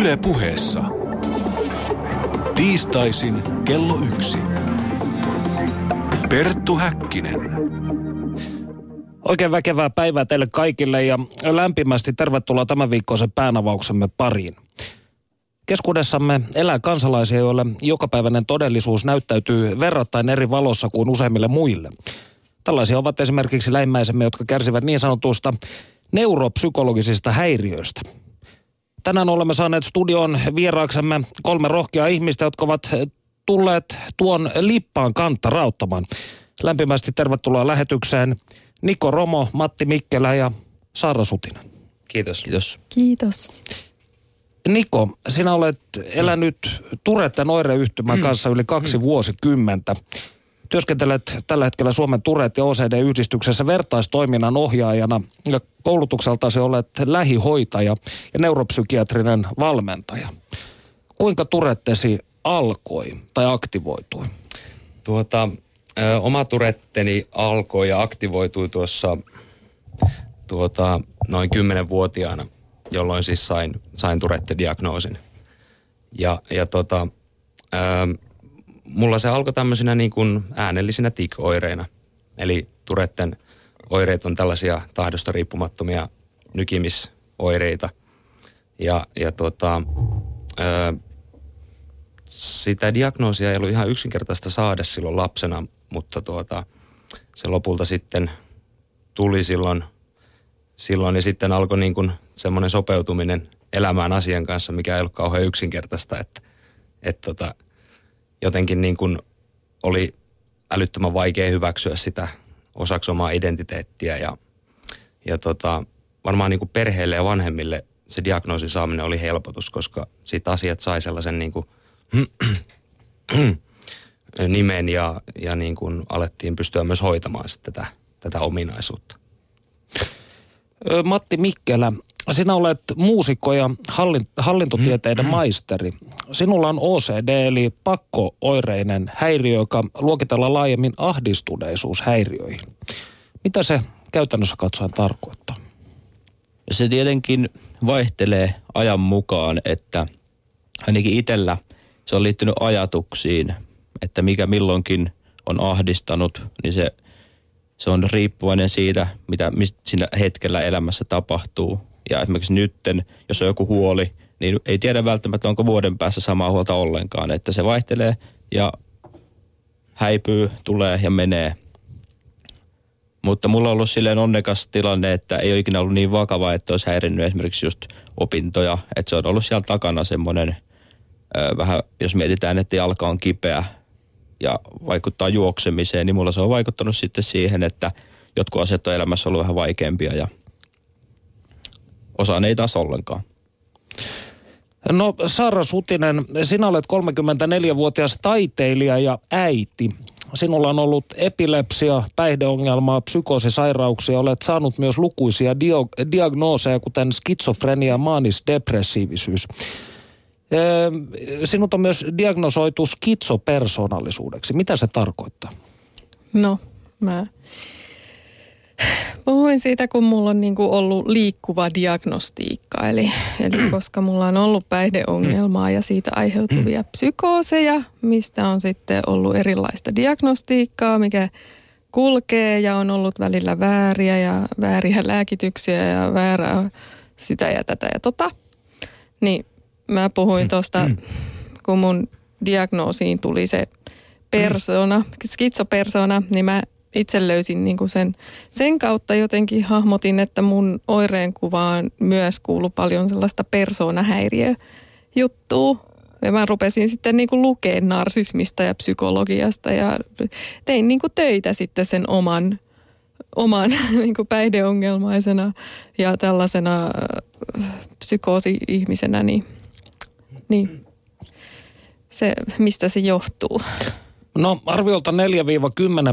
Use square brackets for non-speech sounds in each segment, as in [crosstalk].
Yle puheessa. Tiistaisin kello yksi. Perttu Häkkinen. Oikein väkevää päivää teille kaikille ja lämpimästi tervetuloa tämän viikkoisen päänavauksemme pariin. Keskuudessamme elää kansalaisia, joille jokapäiväinen todellisuus näyttäytyy verrattain eri valossa kuin useimmille muille. Tällaisia ovat esimerkiksi lähimmäisemme, jotka kärsivät niin sanotusta neuropsykologisista häiriöistä. Tänään olemme saaneet studion vieraaksemme kolme rohkeaa ihmistä, jotka ovat tulleet tuon lippaan kantta rauttamaan. Lämpimästi tervetuloa lähetykseen Niko Romo, Matti Mikkelä ja Saara Sutinen. Kiitos. Kiitos. Kiitos. Niko, sinä olet elänyt Turetten oireyhtymän kanssa yli kaksi vuosikymmentä. Työskentelet tällä hetkellä Suomen Turet ja OCD-yhdistyksessä vertaistoiminnan ohjaajana ja koulutukseltasi olet lähihoitaja ja neuropsykiatrinen valmentaja. Kuinka Turettesi alkoi tai aktivoitui? Tuota, ö, oma turetteni alkoi ja aktivoitui tuossa tuota, noin 10-vuotiaana, jolloin siis sain, sain Turette-diagnoosin. Ja, ja tota, ö, mulla se alkoi tämmöisinä niin kuin äänellisinä tik-oireina. Eli Turetten oireet on tällaisia tahdosta riippumattomia nykimisoireita. Ja, ja tota, ö, sitä diagnoosia ei ollut ihan yksinkertaista saada silloin lapsena, mutta tuota, se lopulta sitten tuli silloin, silloin ja sitten alkoi niin kuin semmoinen sopeutuminen elämään asian kanssa, mikä ei ollut kauhean yksinkertaista, että, että tota, jotenkin niin kuin oli älyttömän vaikea hyväksyä sitä osaksi omaa identiteettiä ja, ja tota, varmaan niin kuin perheelle ja vanhemmille se diagnoosin saaminen oli helpotus, koska siitä asiat sai sellaisen niin kuin [clears throat] nimen ja, ja niin kuin alettiin pystyä myös hoitamaan tätä, tätä ominaisuutta. Matti Mikkelä, sinä olet muusikko ja hallin, hallintotieteiden maisteri. Sinulla on OCD eli pakkooireinen häiriö, joka luokitellaan laajemmin ahdistuneisuushäiriöihin. Mitä se käytännössä katsoen tarkoittaa? Se tietenkin vaihtelee ajan mukaan, että ainakin itsellä se on liittynyt ajatuksiin, että mikä milloinkin on ahdistanut, niin se, se on riippuvainen siitä, mitä siinä hetkellä elämässä tapahtuu. Ja esimerkiksi nytten, jos on joku huoli, niin ei tiedä välttämättä, onko vuoden päässä samaa huolta ollenkaan. Että se vaihtelee ja häipyy, tulee ja menee. Mutta mulla on ollut silleen onnekas tilanne, että ei ole ikinä ollut niin vakava, että olisi häirinnyt esimerkiksi just opintoja. Että se on ollut siellä takana semmoinen, vähän jos mietitään, että jalka on kipeä ja vaikuttaa juoksemiseen, niin mulla se on vaikuttanut sitten siihen, että jotkut asiat on elämässä ollut vähän vaikeampia ja osaan ei taas ollenkaan. No Saara Sutinen, sinä olet 34-vuotias taiteilija ja äiti. Sinulla on ollut epilepsia, päihdeongelmaa, psykoosisairauksia. Olet saanut myös lukuisia dio- diagnooseja, kuten skitsofrenia ja maanisdepressiivisyys. Sinut on myös diagnosoitu skitsopersonallisuudeksi. Mitä se tarkoittaa? No, mä puhuin siitä, kun mulla on niin kuin ollut liikkuva diagnostiikka. Eli, eli koska mulla on ollut päihdeongelmaa ja siitä aiheutuvia psykooseja, mistä on sitten ollut erilaista diagnostiikkaa, mikä kulkee ja on ollut välillä vääriä ja vääriä lääkityksiä ja väärää sitä ja tätä ja tota. Niin mä puhuin tuosta, kun mun diagnoosiin tuli se persona, skitsopersona, niin mä itse löysin niin kuin sen, sen kautta jotenkin hahmotin, että mun oireenkuvaan myös kuului paljon sellaista persoonahäiriöjuttua. Ja mä rupesin sitten niin kuin lukemaan narsismista ja psykologiasta ja tein niin kuin töitä sitten sen oman, oman [laughs] niin kuin päihdeongelmaisena ja tällaisena psykoosi-ihmisenä, niin, niin se, mistä se johtuu. No arviolta 4-10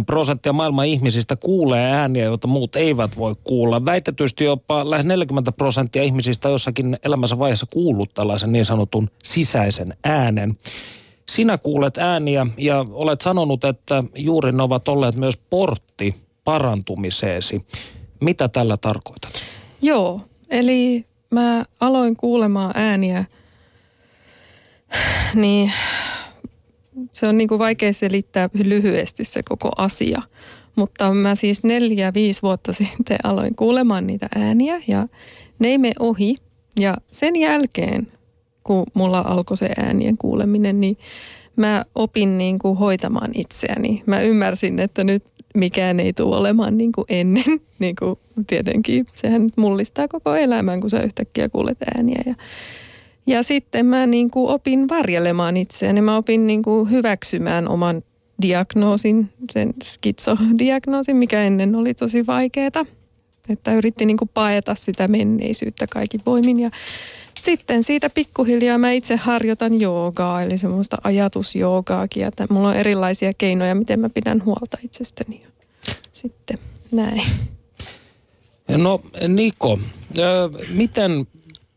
prosenttia maailman ihmisistä kuulee ääniä, joita muut eivät voi kuulla. Väitetysti jopa lähes 40 prosenttia ihmisistä jossakin elämänsä vaiheessa kuullut tällaisen niin sanotun sisäisen äänen. Sinä kuulet ääniä ja olet sanonut, että juuri ne ovat olleet myös portti parantumiseesi. Mitä tällä tarkoitat? Joo, eli mä aloin kuulemaan ääniä niin se on niin kuin vaikea selittää lyhyesti se koko asia. Mutta mä siis neljä, viisi vuotta sitten aloin kuulemaan niitä ääniä ja ne ei mene ohi. Ja sen jälkeen, kun mulla alkoi se äänien kuuleminen, niin mä opin niin kuin hoitamaan itseäni. Mä ymmärsin, että nyt mikään ei tule olemaan niin kuin ennen. Niin kuin tietenkin sehän mullistaa koko elämän, kun sä yhtäkkiä kuulet ääniä. Ja, ja sitten mä niin kuin opin varjelemaan itseäni. Mä opin niin kuin hyväksymään oman diagnoosin, sen skitsodiagnoosin, mikä ennen oli tosi vaikeaa. Että yritti niin kuin paeta sitä menneisyyttä kaikki voimin. Ja sitten siitä pikkuhiljaa mä itse harjoitan joogaa, eli semmoista ajatusjoogaakin. Ja mulla on erilaisia keinoja, miten mä pidän huolta itsestäni. Sitten näin. No Niko, miten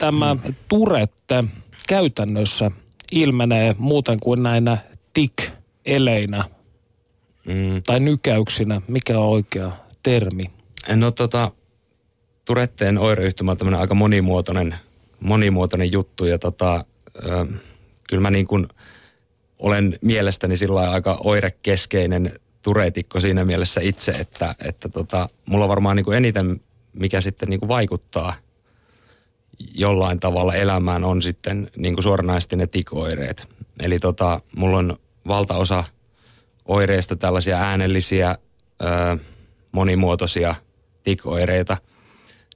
tämä Turette käytännössä ilmenee muuten kuin näinä tik-eleinä mm. tai nykäyksinä? Mikä on oikea termi? No tota, Turetteen oireyhtymä on tämmöinen aika monimuotoinen monimuotoinen juttu ja tota, ö, kyllä mä niin kuin olen mielestäni sillä aika oirekeskeinen turetikko siinä mielessä itse, että, että tota, mulla on varmaan niin kuin eniten, mikä sitten niin kuin vaikuttaa jollain tavalla elämään on sitten niin kuin suoranaisesti ne tikoireet. Eli tota, mulla on valtaosa oireista tällaisia äänellisiä, ö, monimuotoisia tikoireita.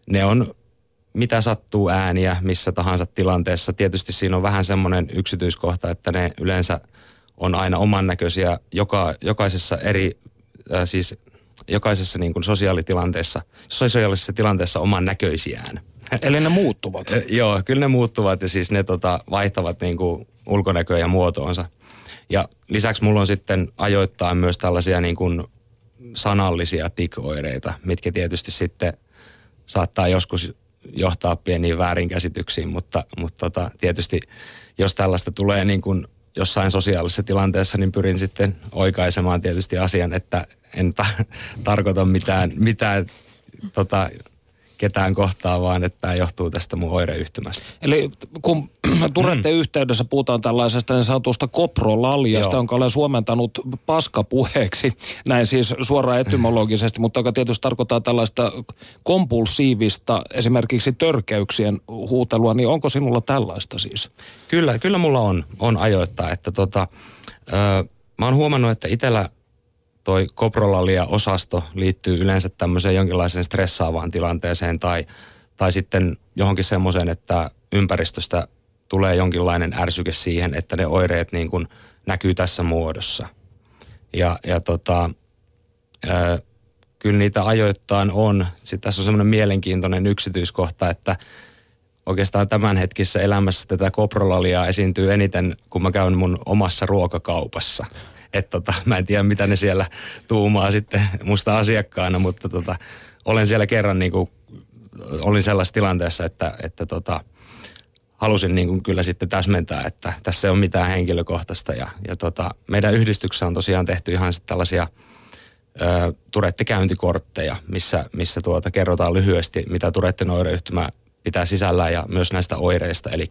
Ne on mitä sattuu ääniä missä tahansa tilanteessa. Tietysti siinä on vähän semmoinen yksityiskohta, että ne yleensä on aina oman näköisiä joka, jokaisessa eri, äh, siis jokaisessa niin kuin sosiaalitilanteessa, sosiaalisessa tilanteessa oman näköisiään. Eli ne muuttuvat? Joo, kyllä ne muuttuvat ja siis ne tota, vaihtavat niin kuin ulkonäköä ja muotoonsa. Ja lisäksi mulla on sitten ajoittain myös tällaisia niin kuin sanallisia tikoireita, mitkä tietysti sitten saattaa joskus johtaa pieniin väärinkäsityksiin, mutta, mutta tota, tietysti jos tällaista tulee niin kuin jossain sosiaalisessa tilanteessa, niin pyrin sitten oikaisemaan tietysti asian, että en ta- [laughs] tarkoita mitään, mitään tota, ketään kohtaa, vaan että tämä johtuu tästä mun oireyhtymästä. Eli kun [clears throat] Turette mm. yhteydessä puhutaan tällaisesta niin sanotusta koprolaliasta, jonka olen suomentanut paskapuheeksi, näin siis suoraan etymologisesti, mutta joka tietysti tarkoittaa tällaista kompulsiivista, esimerkiksi törkeyksien huutelua, niin onko sinulla tällaista siis? Kyllä, kyllä mulla on, on ajoittaa, että tota, ö, mä oon huomannut, että itsellä toi koprolalia-osasto liittyy yleensä tämmöiseen jonkinlaiseen stressaavaan tilanteeseen tai, tai sitten johonkin semmoiseen, että ympäristöstä tulee jonkinlainen ärsyke siihen, että ne oireet niin kuin näkyy tässä muodossa. Ja, ja tota, ää, kyllä niitä ajoittain on. Sitten tässä on semmoinen mielenkiintoinen yksityiskohta, että oikeastaan tämänhetkisessä elämässä tätä koprolalia esiintyy eniten, kun mä käyn mun omassa ruokakaupassa että tota, [laughs] mä en tiedä mitä ne siellä tuumaa sitten musta asiakkaana, mutta tota, olen siellä kerran niin kuin, olin sellaisessa tilanteessa, että, että tota, halusin niin kuin kyllä sitten täsmentää, että tässä ei ole mitään henkilökohtaista ja, ja tota, meidän yhdistyksessä on tosiaan tehty ihan sitten tällaisia ö, Turette-käyntikortteja, missä, missä tuota, kerrotaan lyhyesti, mitä Turetten oireyhtymä pitää sisällään ja myös näistä oireista. Eli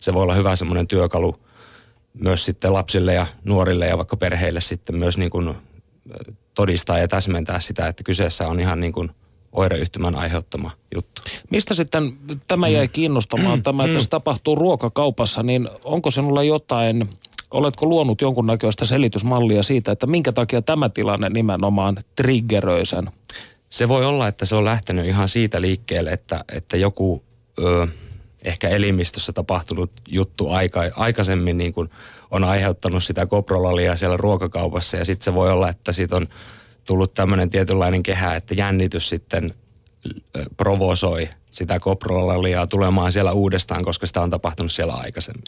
se voi olla hyvä semmoinen työkalu myös sitten lapsille ja nuorille ja vaikka perheille sitten myös niin kuin todistaa ja täsmentää sitä, että kyseessä on ihan niin kuin oireyhtymän aiheuttama juttu. Mistä sitten tämä jäi kiinnostamaan, tämä, että se tapahtuu ruokakaupassa, niin onko sinulla jotain, oletko luonut jonkunnäköistä selitysmallia siitä, että minkä takia tämä tilanne nimenomaan triggeröi sen? Se voi olla, että se on lähtenyt ihan siitä liikkeelle, että, että joku... Ö, ehkä elimistössä tapahtunut juttu aika, aikaisemmin niin kuin on aiheuttanut sitä koprolalia siellä ruokakaupassa ja sitten se voi olla, että siitä on tullut tämmöinen tietynlainen kehä, että jännitys sitten provosoi sitä koprolalia tulemaan siellä uudestaan, koska sitä on tapahtunut siellä aikaisemmin.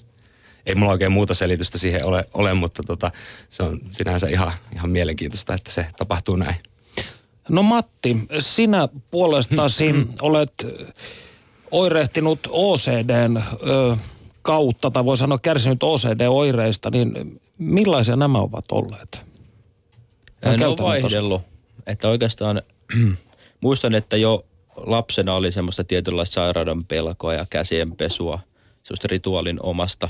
Ei mulla oikein muuta selitystä siihen ole, ole mutta tota, se on sinänsä ihan, ihan mielenkiintoista, että se tapahtuu näin. No Matti, sinä puolestasi [clears throat] olet oirehtinut OCDn ö, kautta, tai voi sanoa kärsinyt OCD-oireista, niin millaisia nämä ovat olleet? Ne on vaihdellut. Että oikeastaan [clears throat] muistan, että jo lapsena oli semmoista tietynlaista sairauden pelkoa ja käsien pesua, semmoista rituaalin omasta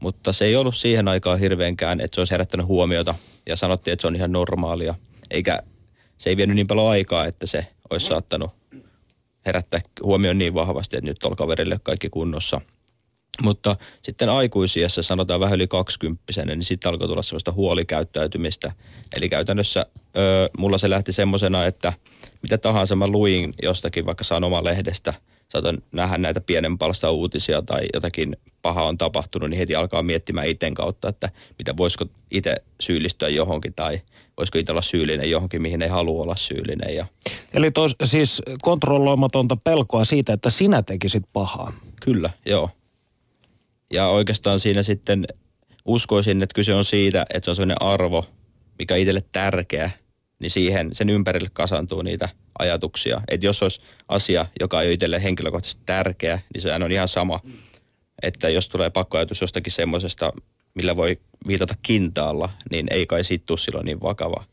Mutta se ei ollut siihen aikaan hirveänkään, että se olisi herättänyt huomiota ja sanottiin, että se on ihan normaalia. Eikä se ei vienyt niin paljon aikaa, että se olisi saattanut herättää huomioon niin vahvasti, että nyt on kaverille kaikki kunnossa. Mutta sitten aikuisiassa, sanotaan vähän yli kaksikymppisenä, niin sitten alkoi tulla sellaista huolikäyttäytymistä. Eli käytännössä ö, mulla se lähti semmoisena, että mitä tahansa mä luin jostakin vaikka sanomalehdestä, saatan nähdä näitä pienen palsta uutisia tai jotakin paha on tapahtunut, niin heti alkaa miettimään iten kautta, että mitä voisiko itse syyllistyä johonkin tai voisiko itse olla syyllinen johonkin, mihin ei halua olla syyllinen. Ja Eli tos, siis kontrolloimatonta pelkoa siitä, että sinä tekisit pahaa. Kyllä, joo. Ja oikeastaan siinä sitten uskoisin, että kyse on siitä, että se on sellainen arvo, mikä itselle tärkeä, niin siihen, sen ympärille kasantuu niitä ajatuksia. Että jos olisi asia, joka ei ole itselle henkilökohtaisesti tärkeä, niin se on ihan sama. Että jos tulee pakkoajatus jostakin semmoisesta, millä voi viitata kintaalla, niin ei kai siitä tule silloin niin vakava.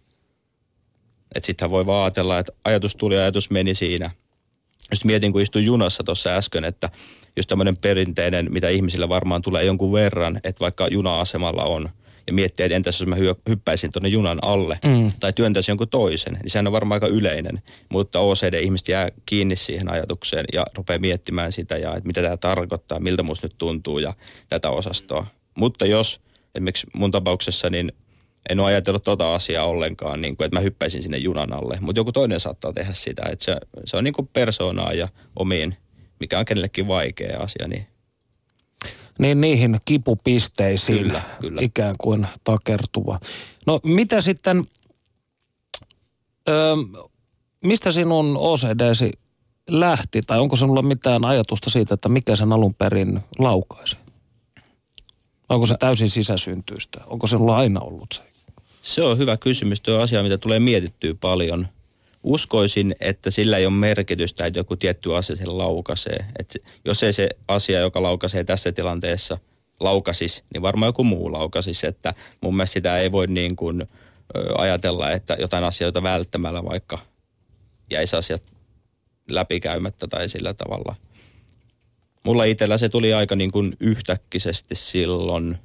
Että sittenhän voi vaan ajatella, että ajatus tuli ja ajatus meni siinä. Just mietin, kun istuin junassa tuossa äsken, että just tämmöinen perinteinen, mitä ihmisillä varmaan tulee jonkun verran, että vaikka juna-asemalla on, ja miettiä, että entäs jos mä hyppäisin tuonne junan alle, Mm. tai työntäisin jonkun toisen, niin sehän on varmaan aika yleinen. Mutta OCD-ihmiset jää kiinni siihen ajatukseen ja rupeaa miettimään sitä, ja että mitä tämä tarkoittaa, miltä musta nyt tuntuu ja tätä osastoa. Mutta jos esimerkiksi mun tapauksessa, niin en ole ajatellut tota asiaa ollenkaan, niin kuin, että mä hyppäisin sinne junan alle. Mutta joku toinen saattaa tehdä sitä. Että se, se on niin kuin persoonaa ja omiin, mikä on kenellekin vaikea asia. Niin Niin niihin kipupisteisiin Kyllä, kyllä. ikään kuin takertuva. No mitä sitten, öö, mistä sinun OCDsi lähti, tai onko sinulla mitään ajatusta siitä, että mikä sen alun perin laukaisi? Onko se täysin sisäsyntyistä? Onko sinulla aina ollut se? se on hyvä kysymys. Tuo asia, mitä tulee mietittyä paljon. Uskoisin, että sillä ei ole merkitystä, että joku tietty asia sen laukaisee. Et jos ei se asia, joka laukaisee tässä tilanteessa, laukasis, niin varmaan joku muu laukasis. Että mun mielestä sitä ei voi niin kuin, ajatella, että jotain asioita välttämällä vaikka jäisi asiat läpikäymättä tai sillä tavalla. Mulla itsellä se tuli aika niin kuin yhtäkkisesti silloin,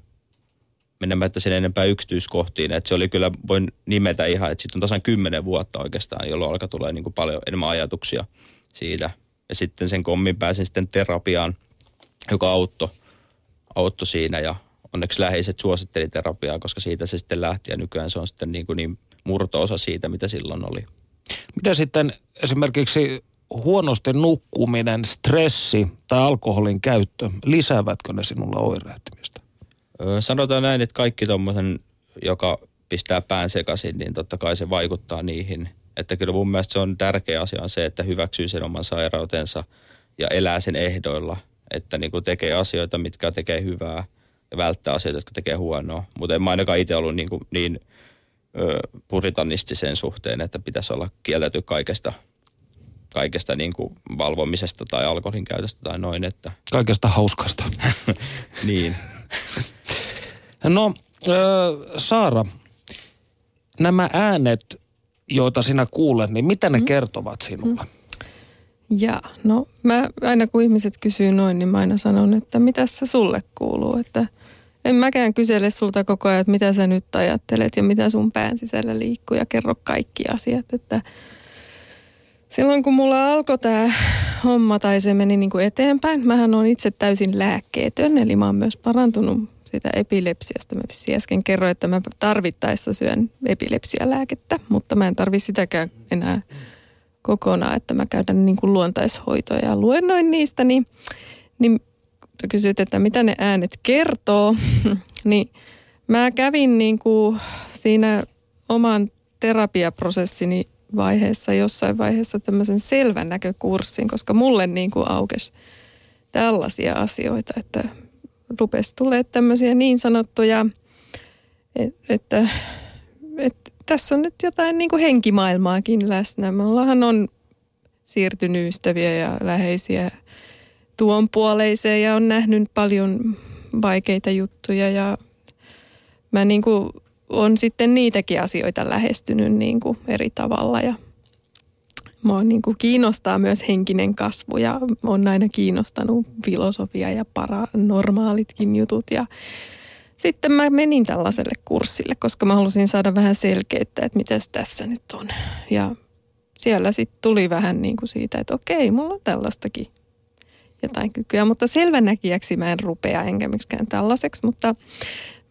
menemättä sen enempää yksityiskohtiin, että se oli kyllä, voin nimetä ihan, että sitten on tasan kymmenen vuotta oikeastaan, jolloin alkaa tulee niin kuin paljon enemmän ajatuksia siitä. Ja sitten sen kommin pääsin sitten terapiaan, joka auttoi, auttoi siinä ja onneksi läheiset suositteli terapiaa, koska siitä se sitten lähti ja nykyään se on sitten niin, kuin niin murto-osa siitä, mitä silloin oli. Mitä sitten esimerkiksi huonosti nukkuminen, stressi tai alkoholin käyttö, lisäävätkö ne sinulla oirehtimista? Sanotaan näin, että kaikki tuommoisen, joka pistää pään sekaisin, niin totta kai se vaikuttaa niihin. Että kyllä mun mielestä se on tärkeä asia on se, että hyväksyy sen oman sairautensa ja elää sen ehdoilla. Että niin kuin tekee asioita, mitkä tekee hyvää ja välttää asioita, jotka tekee huonoa. Mutta en mä ainakaan itse ollut niin, kuin niin ö, puritanisti sen suhteen, että pitäisi olla kieltäytyä kaikesta, kaikesta niin kuin valvomisesta tai alkoholin käytöstä tai noin. Että, Kaikesta hauskasta. [laughs] niin. No, öö, Saara, nämä äänet, joita sinä kuulet, niin mitä ne kertovat sinulle? Ja no mä aina kun ihmiset kysyy noin, niin mä aina sanon, että mitä se sulle kuuluu. Että en mäkään kysele sulta koko ajan, että mitä sä nyt ajattelet ja mitä sun pään sisällä liikkuu ja kerro kaikki asiat. Että silloin kun mulla alkoi tämä homma tai se meni niin kuin eteenpäin, mähän on itse täysin lääkkeetön, eli mä oon myös parantunut sitä epilepsiasta. Mä vissiin äsken kerroin, että mä tarvittaessa syön epilepsialääkettä, mutta mä en tarvi sitäkään enää kokonaan, että mä käydän niin kuin luontaishoitoja ja luennoin niistä, niin, niin kysyt, että mitä ne äänet kertoo, [laughs] niin mä kävin niin kuin siinä oman terapiaprosessini vaiheessa, jossain vaiheessa tämmöisen selvän näkökurssin, koska mulle niin kuin aukesi tällaisia asioita, että rupesi tulee tämmöisiä niin sanottuja, et- että, että tässä on nyt jotain niin kuin henkimaailmaakin läsnä. Me ollaanhan on siirtynyt ystäviä ja läheisiä tuon puoleiseen ja on nähnyt paljon vaikeita juttuja ja mä niin kuin on sitten niitäkin asioita lähestynyt niin kuin eri tavalla. Ja mua niin kuin kiinnostaa myös henkinen kasvu ja on aina kiinnostanut filosofia ja paranormaalitkin jutut. Ja sitten mä menin tällaiselle kurssille, koska mä halusin saada vähän selkeyttä, että mitä tässä nyt on. Ja siellä sitten tuli vähän niin kuin siitä, että okei, mulla on tällaistakin jotain kykyä, mutta selvänäkijäksi mä en rupea enkä miksikään tällaiseksi, mutta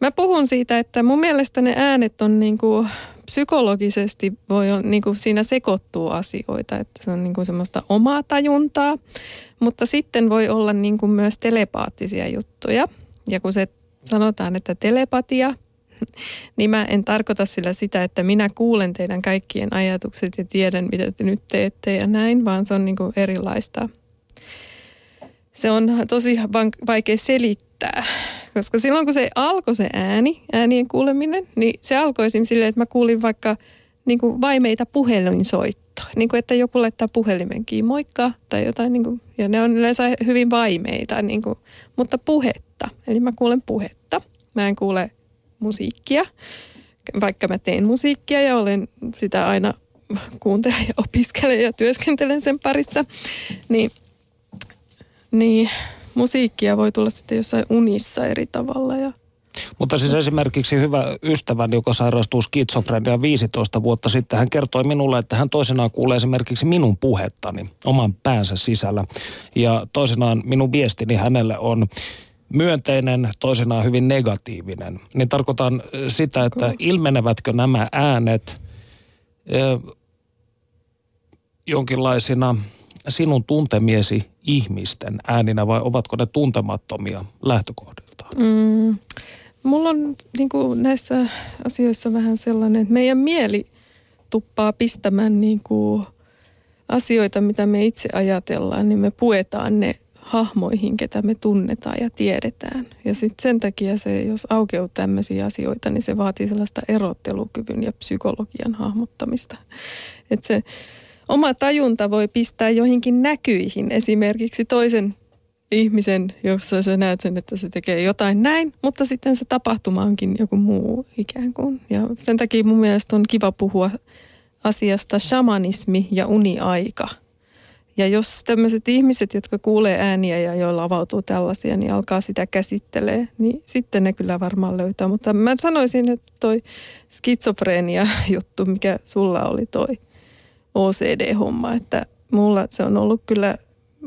mä puhun siitä, että mun mielestä ne äänet on niin kuin psykologisesti voi olla, niin kuin siinä sekoittuu asioita, että se on niin kuin semmoista omaa tajuntaa, mutta sitten voi olla niin kuin myös telepaattisia juttuja. Ja kun se sanotaan, että telepatia, [laughs] niin mä en tarkoita sillä sitä, että minä kuulen teidän kaikkien ajatukset ja tiedän, mitä te nyt teette ja näin, vaan se on niin kuin erilaista. Se on tosi vaikea selittää, koska silloin kun se alkoi se ääni, äänien kuuleminen, niin se alkoi esimerkiksi silleen, että mä kuulin vaikka niin kuin vaimeita puhelinsoittoa. Niin kuin, että joku laittaa puhelimenkin moikka tai jotain, niin kuin, ja ne on yleensä hyvin vaimeita, niin kuin, mutta puhetta. Eli mä kuulen puhetta. Mä en kuule musiikkia, vaikka mä teen musiikkia ja olen sitä aina kuuntelen ja opiskelen ja työskentelen sen parissa, niin, niin musiikkia voi tulla sitten jossain unissa eri tavalla ja mutta siis esimerkiksi hyvä ystäväni, joka sairastui skitsofrenia 15 vuotta sitten, hän kertoi minulle, että hän toisenaan kuulee esimerkiksi minun puhettani oman päänsä sisällä. Ja toisenaan minun viestini hänelle on myönteinen, toisenaan hyvin negatiivinen. Niin tarkoitan sitä, että ilmenevätkö nämä äänet jonkinlaisina sinun tuntemiesi ihmisten ääninä vai ovatko ne tuntemattomia lähtökohdiltaan? Mm, mulla on niin kuin näissä asioissa vähän sellainen, että meidän mieli tuppaa pistämään niin kuin asioita, mitä me itse ajatellaan, niin me puetaan ne hahmoihin, ketä me tunnetaan ja tiedetään. Ja sitten sen takia se, jos aukeaa tämmöisiä asioita, niin se vaatii sellaista erottelukyvyn ja psykologian hahmottamista. Että se oma tajunta voi pistää joihinkin näkyihin, esimerkiksi toisen ihmisen, jossa sä näet sen, että se tekee jotain näin, mutta sitten se tapahtuma onkin joku muu ikään kuin. Ja sen takia mun mielestä on kiva puhua asiasta shamanismi ja uniaika – ja jos tämmöiset ihmiset, jotka kuulee ääniä ja joilla avautuu tällaisia, niin alkaa sitä käsittelee, niin sitten ne kyllä varmaan löytää. Mutta mä sanoisin, että toi skitsofreenia juttu, mikä sulla oli toi OCD-homma, että mulla se on ollut kyllä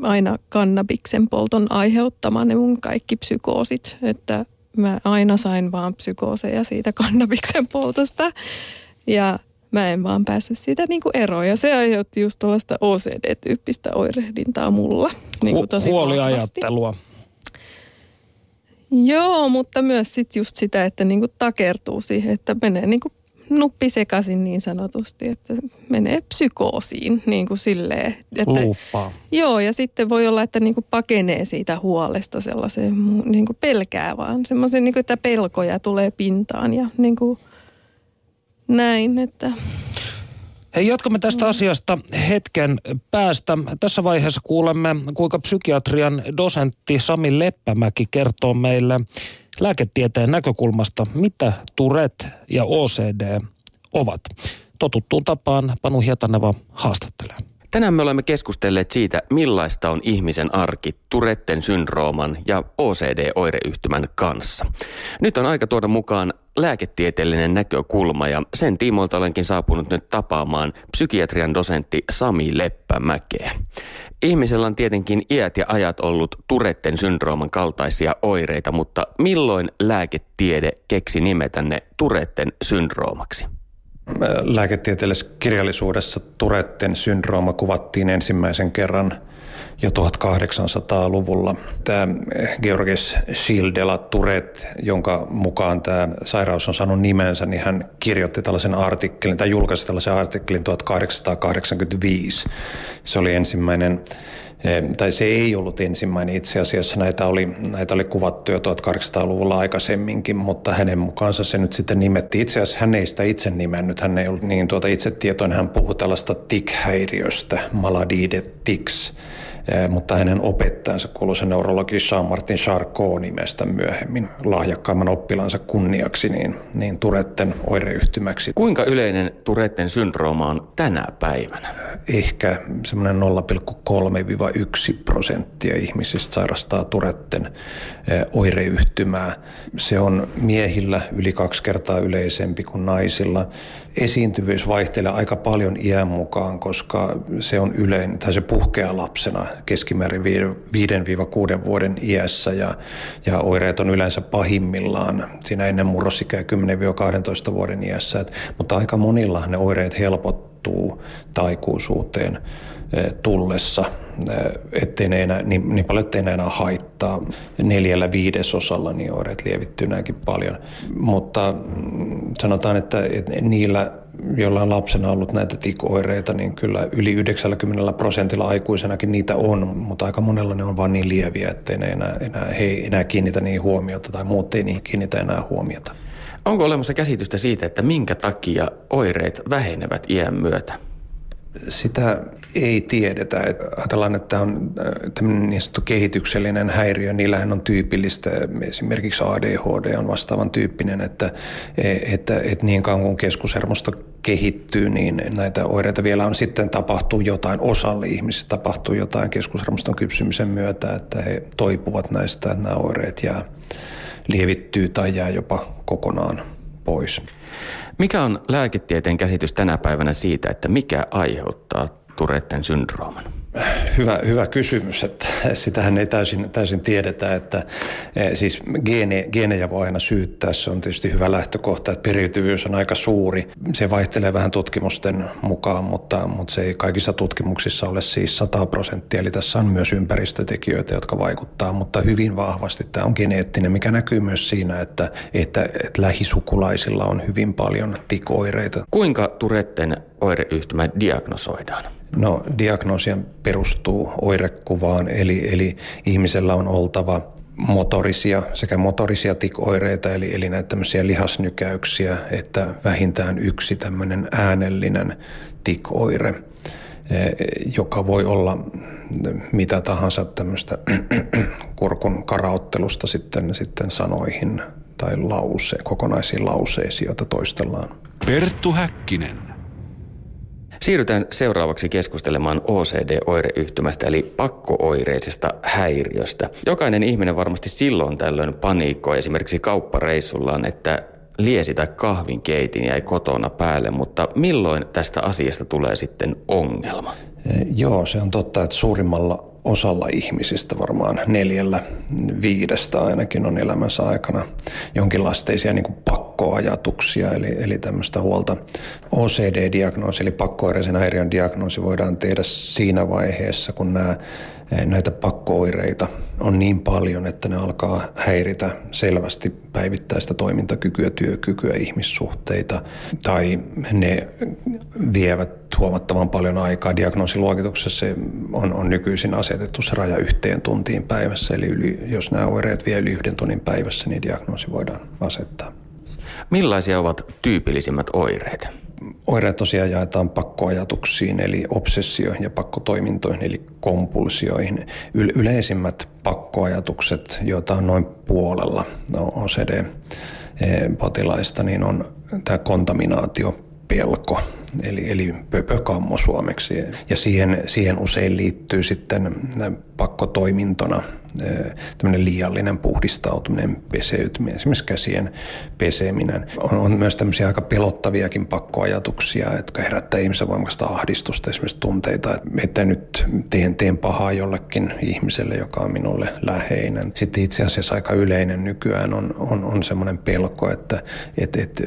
aina kannabiksen polton aiheuttama ne mun kaikki psykoosit, että mä aina sain vaan psykooseja siitä kannabiksen poltosta. Ja mä en vaan päässyt siitä niin kuin eroon. Ja se aiheutti just tuollaista OCD-tyyppistä oirehdintaa mulla. Niin kuin tosi Huoliajattelua. Joo, mutta myös sit just sitä, että niin kuin takertuu siihen, että menee niin kuin nuppi sekaisin niin sanotusti, että menee psykoosiin niin kuin silleen. Että, Luuppaa. Joo, ja sitten voi olla, että niin kuin pakenee siitä huolesta sellaiseen, niin kuin pelkää vaan. Semmoisen, niin kuin, että pelkoja tulee pintaan ja niin kuin – näin, että... Hei, jatkamme tästä asiasta hetken päästä. Tässä vaiheessa kuulemme, kuinka psykiatrian dosentti Sami Leppämäki kertoo meille lääketieteen näkökulmasta, mitä Turet ja OCD ovat. Totuttuun tapaan Panu Hietaneva haastattelee. Tänään me olemme keskustelleet siitä, millaista on ihmisen arki Turetten syndrooman ja OCD-oireyhtymän kanssa. Nyt on aika tuoda mukaan lääketieteellinen näkökulma ja sen tiimoilta olenkin saapunut nyt tapaamaan psykiatrian dosentti Sami Leppämäkeä. Ihmisellä on tietenkin iät ja ajat ollut Turetten syndrooman kaltaisia oireita, mutta milloin lääketiede keksi nimetä ne Turetten syndroomaksi? Lääketieteellisessä kirjallisuudessa Turetten syndrooma kuvattiin ensimmäisen kerran jo 1800-luvulla. Tämä Georges Schildela Turet, jonka mukaan tämä sairaus on saanut nimensä, niin hän kirjoitti tällaisen artikkelin tai julkaisi tällaisen artikkelin 1885. Se oli ensimmäinen tai se ei ollut ensimmäinen. Itse asiassa, näitä oli, näitä oli kuvattu jo 1800-luvulla aikaisemminkin, mutta hänen mukaansa se nyt sitten nimetti. Itse asiassa hän ei sitä itse nimennyt, hän ei ollut niin tuota itse tietoinen, hän puhui tällaista tik-häiriöstä, maladie de tics, mutta hänen opettajansa kuuluisen neurologi Jean-Martin Charcot nimestä myöhemmin lahjakkaimman oppilansa kunniaksi niin, niin Turetten oireyhtymäksi. Kuinka yleinen Turetten syndrooma on tänä päivänä? Ehkä semmoinen 0,3-1 prosenttia ihmisistä sairastaa Turetten oireyhtymää. Se on miehillä yli kaksi kertaa yleisempi kuin naisilla. Esiintyvyys vaihtelee aika paljon iän mukaan, koska se on yleinen, tai se puhkeaa lapsena keskimäärin 5-6 vuoden iässä ja, ja oireet on yleensä pahimmillaan siinä ennen murrosikää 10-12 vuoden iässä. Et, mutta aika monilla ne oireet helpottuu taikuisuuteen tullessa, ettei ne enää, niin, niin paljon, ettei ne enää haittaa. Neljällä viidesosalla niin oireet lievittyy näinkin paljon. Mutta mm, sanotaan, että, että niillä, joilla on lapsena ollut näitä tikoireita, niin kyllä yli 90 prosentilla aikuisenakin niitä on, mutta aika monella ne on vain niin lieviä, ettei ne enää, enää, he ei enää kiinnitä niin huomiota tai muut ei niihin kiinnitä enää huomiota. Onko olemassa käsitystä siitä, että minkä takia oireet vähenevät iän myötä? Sitä ei tiedetä. Ajatellaan, että on äh, tämmöinen niin sanottu kehityksellinen häiriö. Niillähän on tyypillistä, esimerkiksi ADHD on vastaavan tyyppinen, että, että, että niin kauan kuin keskushermosto kehittyy, niin näitä oireita vielä on. Sitten tapahtuu jotain, osalle ihmisistä tapahtuu jotain keskushermoston kypsymisen myötä, että he toipuvat näistä, että nämä oireet jää, lievittyy tai jää jopa kokonaan pois. Mikä on lääketieteen käsitys tänä päivänä siitä, että mikä aiheuttaa Turetten syndrooman? Hyvä, hyvä kysymys, että sitähän ei täysin, täysin tiedetä, että e, siis geene, geenejä voi aina syyttää, se on tietysti hyvä lähtökohta, että periytyvyys on aika suuri. Se vaihtelee vähän tutkimusten mukaan, mutta, mutta se ei kaikissa tutkimuksissa ole siis 100 prosenttia, eli tässä on myös ympäristötekijöitä, jotka vaikuttaa, mutta hyvin vahvasti tämä on geneettinen, mikä näkyy myös siinä, että, että, että lähisukulaisilla on hyvin paljon tikoireita. Kuinka Turetten oireyhtymä diagnosoidaan? No diagnoosien perustuu oirekuvaan, eli, eli ihmisellä on oltava motorisia sekä motorisia tikoireita, eli, eli näitä tämmöisiä lihasnykäyksiä, että vähintään yksi tämmöinen äänellinen tikoire, eh, joka voi olla mitä tahansa tämmöistä [clears throat] kurkun karauttelusta sitten, sitten sanoihin tai lause, kokonaisiin lauseisiin, joita toistellaan. Perttu Häkkinen. Siirrytään seuraavaksi keskustelemaan OCD-oireyhtymästä eli pakkooireisesta häiriöstä. Jokainen ihminen varmasti silloin tällöin paniikkoi esimerkiksi kauppareissullaan, että liesi tai kahvin keitin jäi kotona päälle, mutta milloin tästä asiasta tulee sitten ongelma? Joo, se on totta, että suurimmalla osalla ihmisistä varmaan neljällä viidestä ainakin on elämänsä aikana jonkinlaisteisia niin kuin pakkoajatuksia, eli, eli tämmöistä huolta. OCD-diagnoosi, eli pakkoireisen häiriön diagnoosi voidaan tehdä siinä vaiheessa, kun nämä näitä pakkooireita on niin paljon, että ne alkaa häiritä selvästi päivittäistä toimintakykyä, työkykyä, ihmissuhteita tai ne vievät huomattavan paljon aikaa. Diagnoosiluokituksessa se on, on nykyisin asetettu se raja yhteen tuntiin päivässä, eli yli, jos nämä oireet vie yli yhden tunnin päivässä, niin diagnoosi voidaan asettaa. Millaisia ovat tyypillisimmät oireet? Oireet tosiaan jaetaan pakkoajatuksiin, eli obsessioihin ja pakkotoimintoihin, eli kompulsioihin. yleisimmät pakkoajatukset, joita on noin puolella no OCD-potilaista, niin on tämä kontaminaatiopelko, eli, eli pöpökammo suomeksi. Ja siihen, siihen usein liittyy sitten pakkotoimintona tämmöinen liiallinen puhdistautuminen, peseytyminen, esimerkiksi käsien peseminen. On, on myös tämmöisiä aika pelottaviakin pakkoajatuksia, jotka herättää ihmisen voimakasta ahdistusta, esimerkiksi tunteita, että nyt teen, teen pahaa jollekin ihmiselle, joka on minulle läheinen. Sitten itse asiassa aika yleinen nykyään on, on, on semmoinen pelko, että et, et,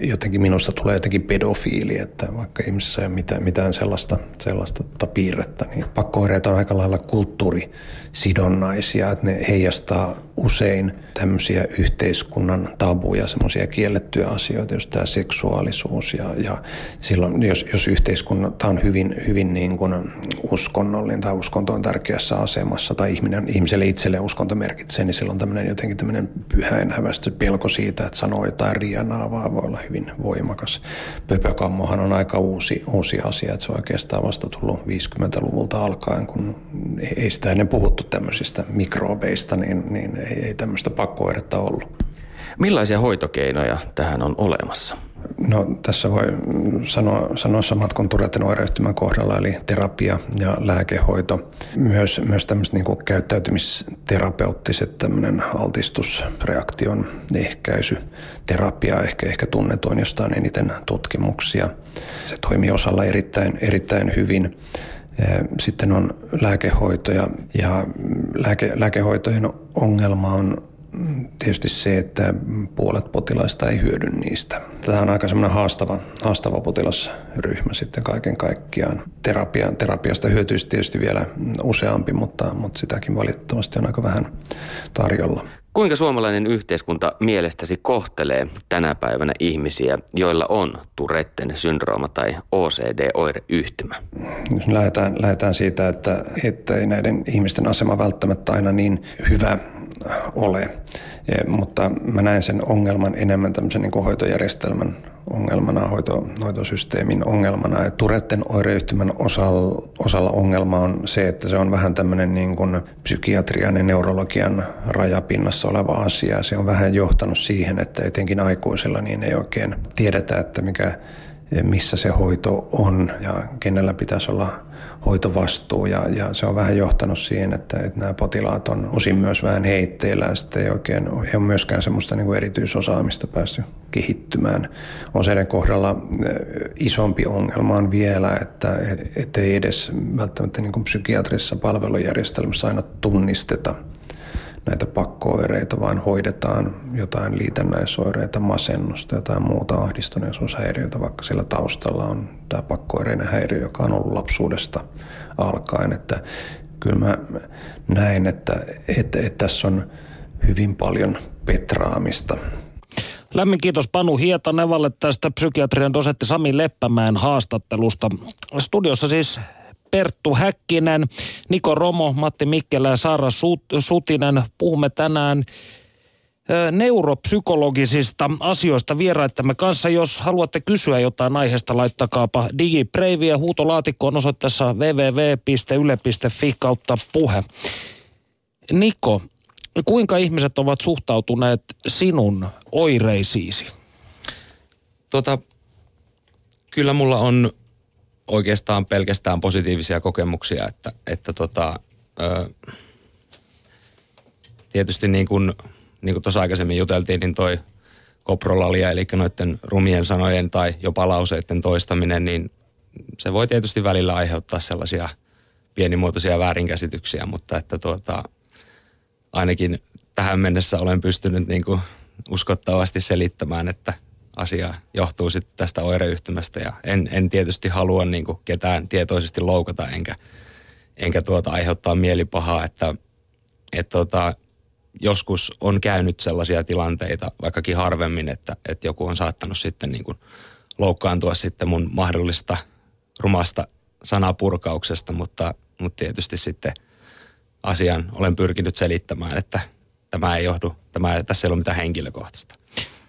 jotenkin minusta tulee jotenkin pedofiili, että vaikka ihmisessä ei ole mitään, mitään sellaista, sellaista piirrettä, niin pakkoireet on aika lailla kult, kulttuurisidonnaisia, että ne heijastaa usein tämmöisiä yhteiskunnan tabuja, semmoisia kiellettyjä asioita, just tämä seksuaalisuus ja, ja silloin, jos, jos yhteiskunta on hyvin, hyvin niin kuin uskonnollinen tai uskonto on tärkeässä asemassa tai ihminen, ihmiselle itselle uskonto merkitsee, niin silloin tämmöinen jotenkin tämmöinen pyhäinhävästö pelko siitä, että sanoo jotain rianaavaa voi olla hyvin voimakas. Pöpökammohan on aika uusi, uusi asia, että se on oikeastaan vasta tullut 50-luvulta alkaen, kun ei sitä ennen puhuttu tämmöisistä mikrobeista, niin, niin ei, ei tämmöistä pakkoeretta ollut. Millaisia hoitokeinoja tähän on olemassa? No tässä voi sanoa, sanoa samat kuin Turetten oireyhtymän kohdalla, eli terapia ja lääkehoito. Myös, myös tämmöiset niin käyttäytymisterapeuttiset tämmöinen altistusreaktion ehkäisy. Terapia ehkä, ehkä tunnetuin jostain eniten tutkimuksia. Se toimii osalla erittäin, erittäin hyvin. Sitten on lääkehoitoja ja lääke, lääkehoitojen ongelma on tietysti se, että puolet potilaista ei hyödy niistä. Tämä on aika semmoinen haastava, haastava potilasryhmä sitten kaiken kaikkiaan. Terapia, terapiasta hyötyisi tietysti vielä useampi, mutta, mutta sitäkin valitettavasti on aika vähän tarjolla. Kuinka suomalainen yhteiskunta mielestäsi kohtelee tänä päivänä ihmisiä, joilla on Turetten syndrooma tai OCD-oireyhtymä? Jos lähdetään, lähdetään siitä, että, että ei näiden ihmisten asema välttämättä aina niin hyvä ole. Ja, mutta mä näen sen ongelman enemmän tämmöisen niin hoitojärjestelmän ongelmana, hoito, hoitosysteemin ongelmana. Ja Turetten oireyhtymän osalla, osalla ongelma on se, että se on vähän tämmöinen niin kuin psykiatrian ja neurologian rajapinnassa oleva asia. Se on vähän johtanut siihen, että etenkin aikuisilla niin ei oikein tiedetä, että mikä, missä se hoito on ja kenellä pitäisi olla hoitovastuu ja, ja se on vähän johtanut siihen, että, että nämä potilaat on osin myös vähän heitteillä ja sitten ei oikein ei ole myöskään semmoista niin kuin erityisosaamista päästy kehittymään. Oseiden kohdalla isompi ongelma on vielä, että et, et ei edes välttämättä niin kuin psykiatrisessa palvelujärjestelmässä aina tunnisteta – näitä pakkooireita, vaan hoidetaan jotain liitännäisoireita, masennusta, jotain muuta ahdistuneisuushäiriötä, vaikka sillä taustalla on tämä pakkooireinen häiriö, joka on ollut lapsuudesta alkaen. Että kyllä mä näen, että, että, että tässä on hyvin paljon petraamista. Lämmin kiitos Panu Hietanevalle tästä psykiatrian dosetti Sami Leppämäen haastattelusta. Studiossa siis Perttu Häkkinen, Niko Romo, Matti Mikkelä ja Saara Sutinen. Puhumme tänään neuropsykologisista asioista vieraittamme kanssa. Jos haluatte kysyä jotain aiheesta, laittakaapa digipreiviä huutolaatikkoon osoitteessa www.yle.fi kautta puhe. Niko, kuinka ihmiset ovat suhtautuneet sinun oireisiisi? Tota, kyllä mulla on oikeastaan pelkästään positiivisia kokemuksia, että, että tota, ö, tietysti niin kuin, niin kuin tuossa aikaisemmin juteltiin, niin toi koprolalia, eli noiden rumien sanojen tai jopa lauseiden toistaminen, niin se voi tietysti välillä aiheuttaa sellaisia pienimuotoisia väärinkäsityksiä, mutta että tuota, ainakin tähän mennessä olen pystynyt niin kuin uskottavasti selittämään, että asia johtuu sitten tästä oireyhtymästä ja en, en tietysti halua niin kuin ketään tietoisesti loukata enkä, enkä tuota aiheuttaa mielipahaa, että, että tuota, joskus on käynyt sellaisia tilanteita, vaikkakin harvemmin, että, että joku on saattanut sitten niin kuin loukkaantua sitten mun mahdollista rumasta sanapurkauksesta, mutta, mutta tietysti sitten asian olen pyrkinyt selittämään, että tämä ei johdu, tämä, tässä ei ole mitään henkilökohtaista.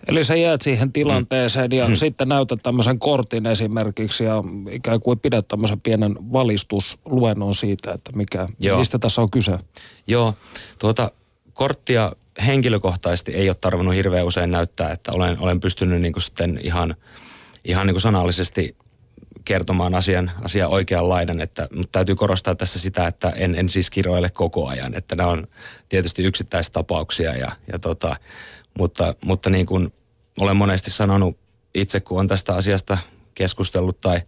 Eli sä jäät siihen tilanteeseen ja mm. sitten näytät tämmöisen kortin esimerkiksi ja ikään kuin pidät tämmöisen pienen valistusluennon siitä, että mikä, Joo. mistä tässä on kyse. Joo, tuota korttia henkilökohtaisesti ei ole tarvinnut hirveän usein näyttää, että olen, olen pystynyt niin kuin sitten ihan, ihan niin kuin sanallisesti kertomaan asian, asian oikeanlainen, että, mutta täytyy korostaa tässä sitä, että en, en siis kiroile koko ajan, että nämä on tietysti yksittäistapauksia ja, ja tota, mutta, mutta niin kuin olen monesti sanonut itse, kun on tästä asiasta keskustellut tai,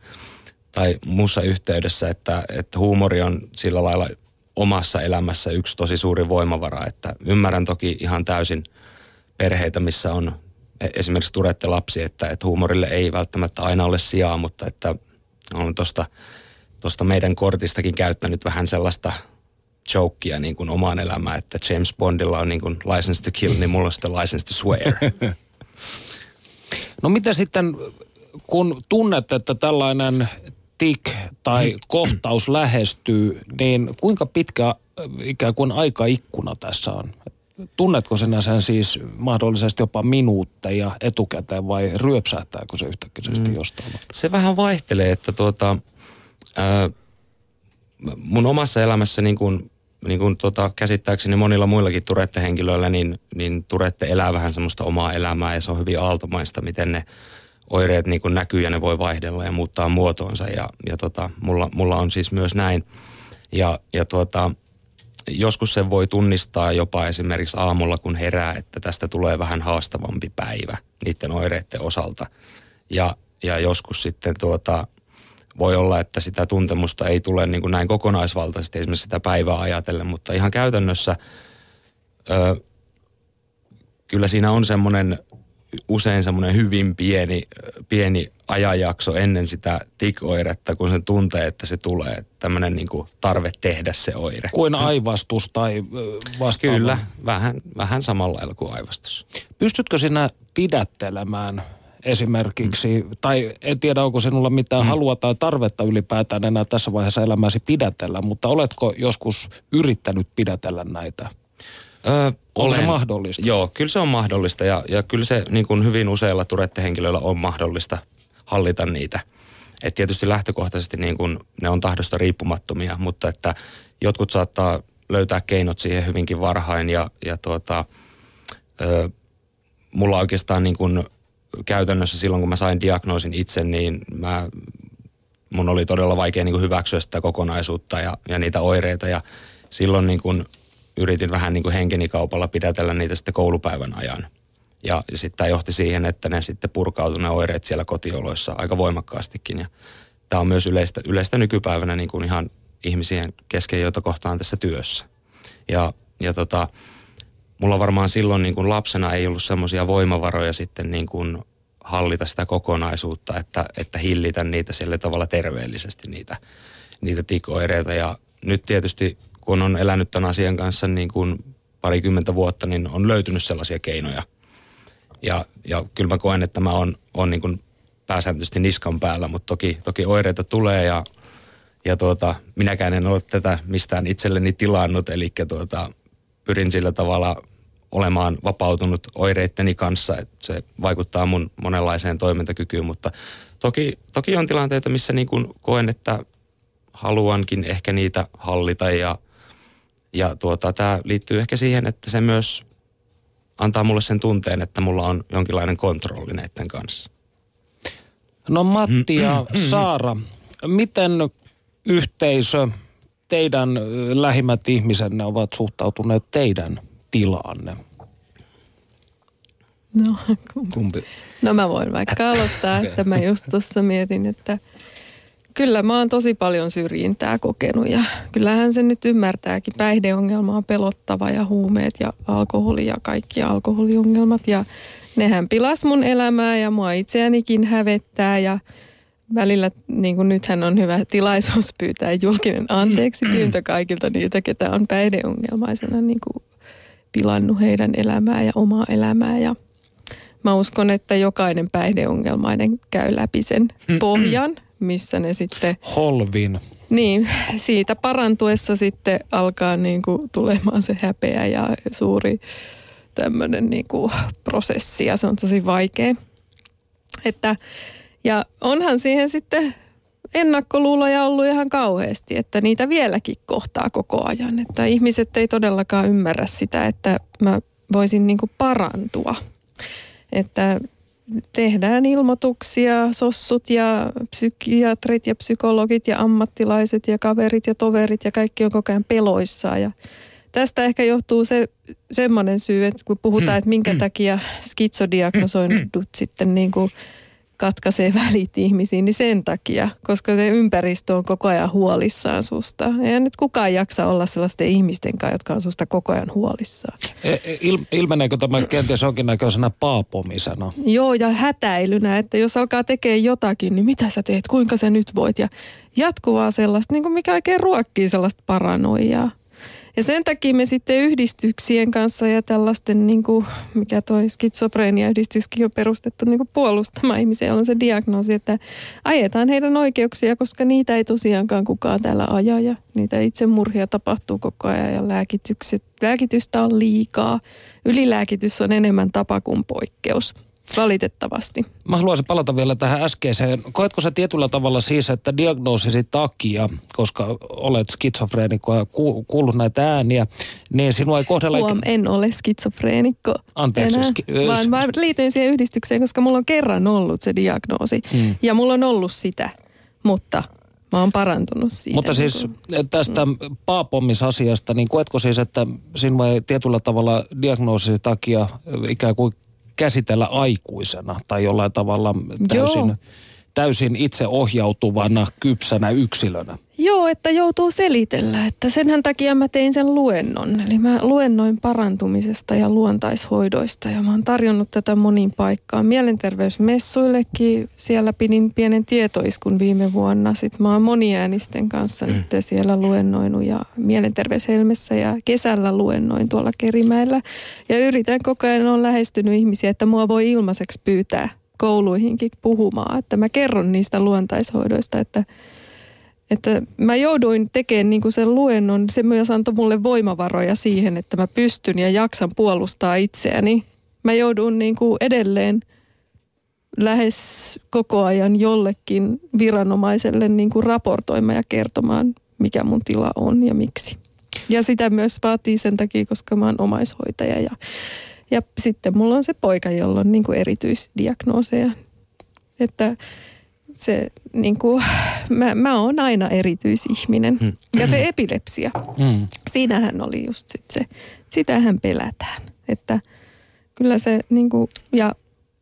tai muussa yhteydessä, että, että huumori on sillä lailla omassa elämässä yksi tosi suuri voimavara, että ymmärrän toki ihan täysin perheitä, missä on e, esimerkiksi turette lapsi, että, että huumorille ei välttämättä aina ole sijaa, mutta että olen tuosta tosta meidän kortistakin käyttänyt vähän sellaista jokea niin kuin omaan elämään, että James Bondilla on niin kuin license to kill, niin mulla on sitten license to swear. [laughs] No mitä sitten, kun tunnet, että tällainen tik tai kohtaus lähestyy, niin kuinka pitkä äh, ikään kuin aikaikkuna tässä on? Tunnetko sinä sen siis mahdollisesti jopa minuutteja etukäteen vai ryöpsähtääkö se yhtäkkiä mm. jostain? Se vähän vaihtelee, että tuota, ää, mun omassa elämässä niin kuin, niin kuin tota, käsittääkseni monilla muillakin Turette-henkilöillä, niin, niin Turette elää vähän semmoista omaa elämää ja se on hyvin aaltomaista, miten ne oireet niin kuin näkyy ja ne voi vaihdella ja muuttaa muotoonsa ja, ja tota, mulla, mulla on siis myös näin. Ja, ja tuota, joskus se voi tunnistaa jopa esimerkiksi aamulla, kun herää, että tästä tulee vähän haastavampi päivä niiden oireiden osalta. Ja, ja joskus sitten tuota, voi olla, että sitä tuntemusta ei tule niin kuin näin kokonaisvaltaisesti esimerkiksi sitä päivää ajatellen, mutta ihan käytännössä ö, kyllä siinä on semmoinen usein semmoinen hyvin pieni, pieni ajanjakso ennen sitä tikoiretta, kun sen tuntee, että se tulee. Tämmöinen niin kuin tarve tehdä se oire. Kuin aivastus tai vastaava? Kyllä, vähän, vähän samalla lailla kuin aivastus. Pystytkö sinä pidättelemään esimerkiksi, mm. tai en tiedä onko sinulla mitään mm. halua tai tarvetta ylipäätään enää tässä vaiheessa elämäsi pidätellä, mutta oletko joskus yrittänyt pidätellä näitä? Öö, Onko olen, se mahdollista? Joo, kyllä se on mahdollista ja, ja kyllä se niin kuin hyvin useilla Turette-henkilöillä on mahdollista hallita niitä. Et tietysti lähtökohtaisesti niin kuin ne on tahdosta riippumattomia, mutta että jotkut saattaa löytää keinot siihen hyvinkin varhain ja, ja tuota, ö, mulla oikeastaan niin kuin käytännössä silloin, kun mä sain diagnoosin itse, niin mä, mun oli todella vaikea niin kuin hyväksyä sitä kokonaisuutta ja, ja niitä oireita ja silloin niin kuin yritin vähän niin kuin henkenikaupalla pidätellä niitä sitten koulupäivän ajan. Ja, ja sitten tämä johti siihen, että ne sitten purkautui ne oireet siellä kotioloissa aika voimakkaastikin. Ja tämä on myös yleistä, yleistä nykypäivänä niin kuin ihan ihmisien kesken, joita kohtaan tässä työssä. Ja, ja tota, mulla varmaan silloin niin kuin lapsena ei ollut semmoisia voimavaroja sitten niin kuin hallita sitä kokonaisuutta, että, että hillitä niitä sillä tavalla terveellisesti niitä, niitä tikoireita. Ja nyt tietysti kun on elänyt tämän asian kanssa niin kuin parikymmentä vuotta, niin on löytynyt sellaisia keinoja. Ja, ja kyllä mä koen, että mä on, on niin kuin pääsääntöisesti niskan päällä, mutta toki, toki oireita tulee ja, ja tuota, minäkään en ole tätä mistään itselleni tilannut, eli tuota, pyrin sillä tavalla olemaan vapautunut oireitteni kanssa, että se vaikuttaa mun monenlaiseen toimintakykyyn, mutta toki, toki on tilanteita, missä niin kuin koen, että haluankin ehkä niitä hallita ja ja tuota, tämä liittyy ehkä siihen, että se myös antaa mulle sen tunteen, että mulla on jonkinlainen kontrolli näiden kanssa. No Matti ja Saara, miten yhteisö, teidän lähimmät ihmisenne ovat suhtautuneet teidän tilaanne? No, kumpi? no mä voin vaikka aloittaa, että mä just tuossa mietin, että – Kyllä mä oon tosi paljon syrjintää kokenut ja kyllähän se nyt ymmärtääkin. Päihdeongelma on pelottava ja huumeet ja alkoholi ja kaikki alkoholiongelmat ja nehän pilas mun elämää ja mua itseänikin hävettää ja välillä niin kuin nythän on hyvä tilaisuus pyytää julkinen anteeksi [clears throat] pyyntö kaikilta niitä, ketä on päihdeongelmaisena niin kuin pilannut heidän elämää ja omaa elämää ja Mä uskon, että jokainen päihdeongelmainen käy läpi sen [clears throat] pohjan missä ne sitten... Holvin. Niin, siitä parantuessa sitten alkaa niin kuin tulemaan se häpeä ja suuri tämmöinen niin kuin prosessi ja se on tosi vaikea. Että, ja onhan siihen sitten ennakkoluuloja ollut ihan kauheasti, että niitä vieläkin kohtaa koko ajan. Että ihmiset ei todellakaan ymmärrä sitä, että mä voisin niin kuin parantua. Että tehdään ilmoituksia, sossut ja psykiatrit ja psykologit ja ammattilaiset ja kaverit ja toverit ja kaikki on koko ajan peloissaan. Ja tästä ehkä johtuu se semmoinen syy, että kun puhutaan, että minkä takia skitsodiagnosoidut sitten niin kuin katkaisee [laughs] välit ihmisiin, niin sen takia, koska se ympäristö on koko ajan huolissaan susta. Ei nyt kukaan jaksa olla sellaisten ihmisten kanssa, jotka on susta koko ajan huolissaan. E, e, il, ilmeneekö tämä kenties näköisenä paapomisena? Joo, ja hätäilynä, että jos alkaa tekemään jotakin, niin mitä sä teet, kuinka sä nyt voit? Ja jatkuvaa sellaista, niin kuin mikä oikein ruokkii sellaista paranoiaa. Ja sen takia me sitten yhdistyksien kanssa ja tällaisten, niin kuin, mikä toi skitsofreenia-yhdistyskin on perustettu niin kuin puolustamaan ihmisiä, on se diagnoosi, että ajetaan heidän oikeuksia, koska niitä ei tosiaankaan kukaan täällä aja ja niitä itsemurhia tapahtuu koko ajan ja lääkitykset, lääkitystä on liikaa. Ylilääkitys on enemmän tapa kuin poikkeus. Valitettavasti. Mä haluaisin palata vielä tähän äskeiseen. Koetko sä tietyllä tavalla siis, että diagnoosisi takia, koska olet skitsofreenikko ja ku, kuullut näitä ääniä, niin sinua ei kohdella... Huom, en ole skitsofreenikko Anteeksi. enää, ski- vaan mä liityin siihen yhdistykseen, koska mulla on kerran ollut se diagnoosi. Hmm. Ja mulla on ollut sitä, mutta mä oon parantunut siitä. Mutta siis niin kuin- tästä paapomisasiasta, niin koetko siis, että sinua ei tietyllä tavalla diagnoosisi takia ikään kuin käsitellä aikuisena tai jollain tavalla täysin, Joo. Täysin itseohjautuvana, kypsänä yksilönä? Joo, että joutuu selitellä, että senhän takia mä tein sen luennon. Eli mä luennoin parantumisesta ja luontaishoidoista ja mä oon tarjonnut tätä monin paikkaan. Mielenterveysmessuillekin siellä pidin pienen tietoiskun viime vuonna. Sitten mä oon moniäänisten kanssa nyt siellä luennoinut ja Mielenterveyshelmessä ja kesällä luennoin tuolla Kerimäellä. Ja yritän koko ajan, on lähestynyt ihmisiä, että mua voi ilmaiseksi pyytää kouluihinkin puhumaan. Että mä kerron niistä luontaishoidoista, että että mä jouduin tekemään niin sen luennon, se myös antoi mulle voimavaroja siihen, että mä pystyn ja jaksan puolustaa itseäni. Mä joudun niin kuin edelleen lähes koko ajan jollekin viranomaiselle niin kuin raportoimaan ja kertomaan, mikä mun tila on ja miksi. Ja sitä myös vaatii sen takia, koska mä oon omaishoitaja ja, ja sitten mulla on se poika, jolla on niin kuin erityisdiagnooseja. Että se niin kuin, mä, mä oon aina erityisihminen. Hmm. Ja se epilepsia, Mm. siinähän oli just sit se, sitähän pelätään. Että kyllä se niin kuin, ja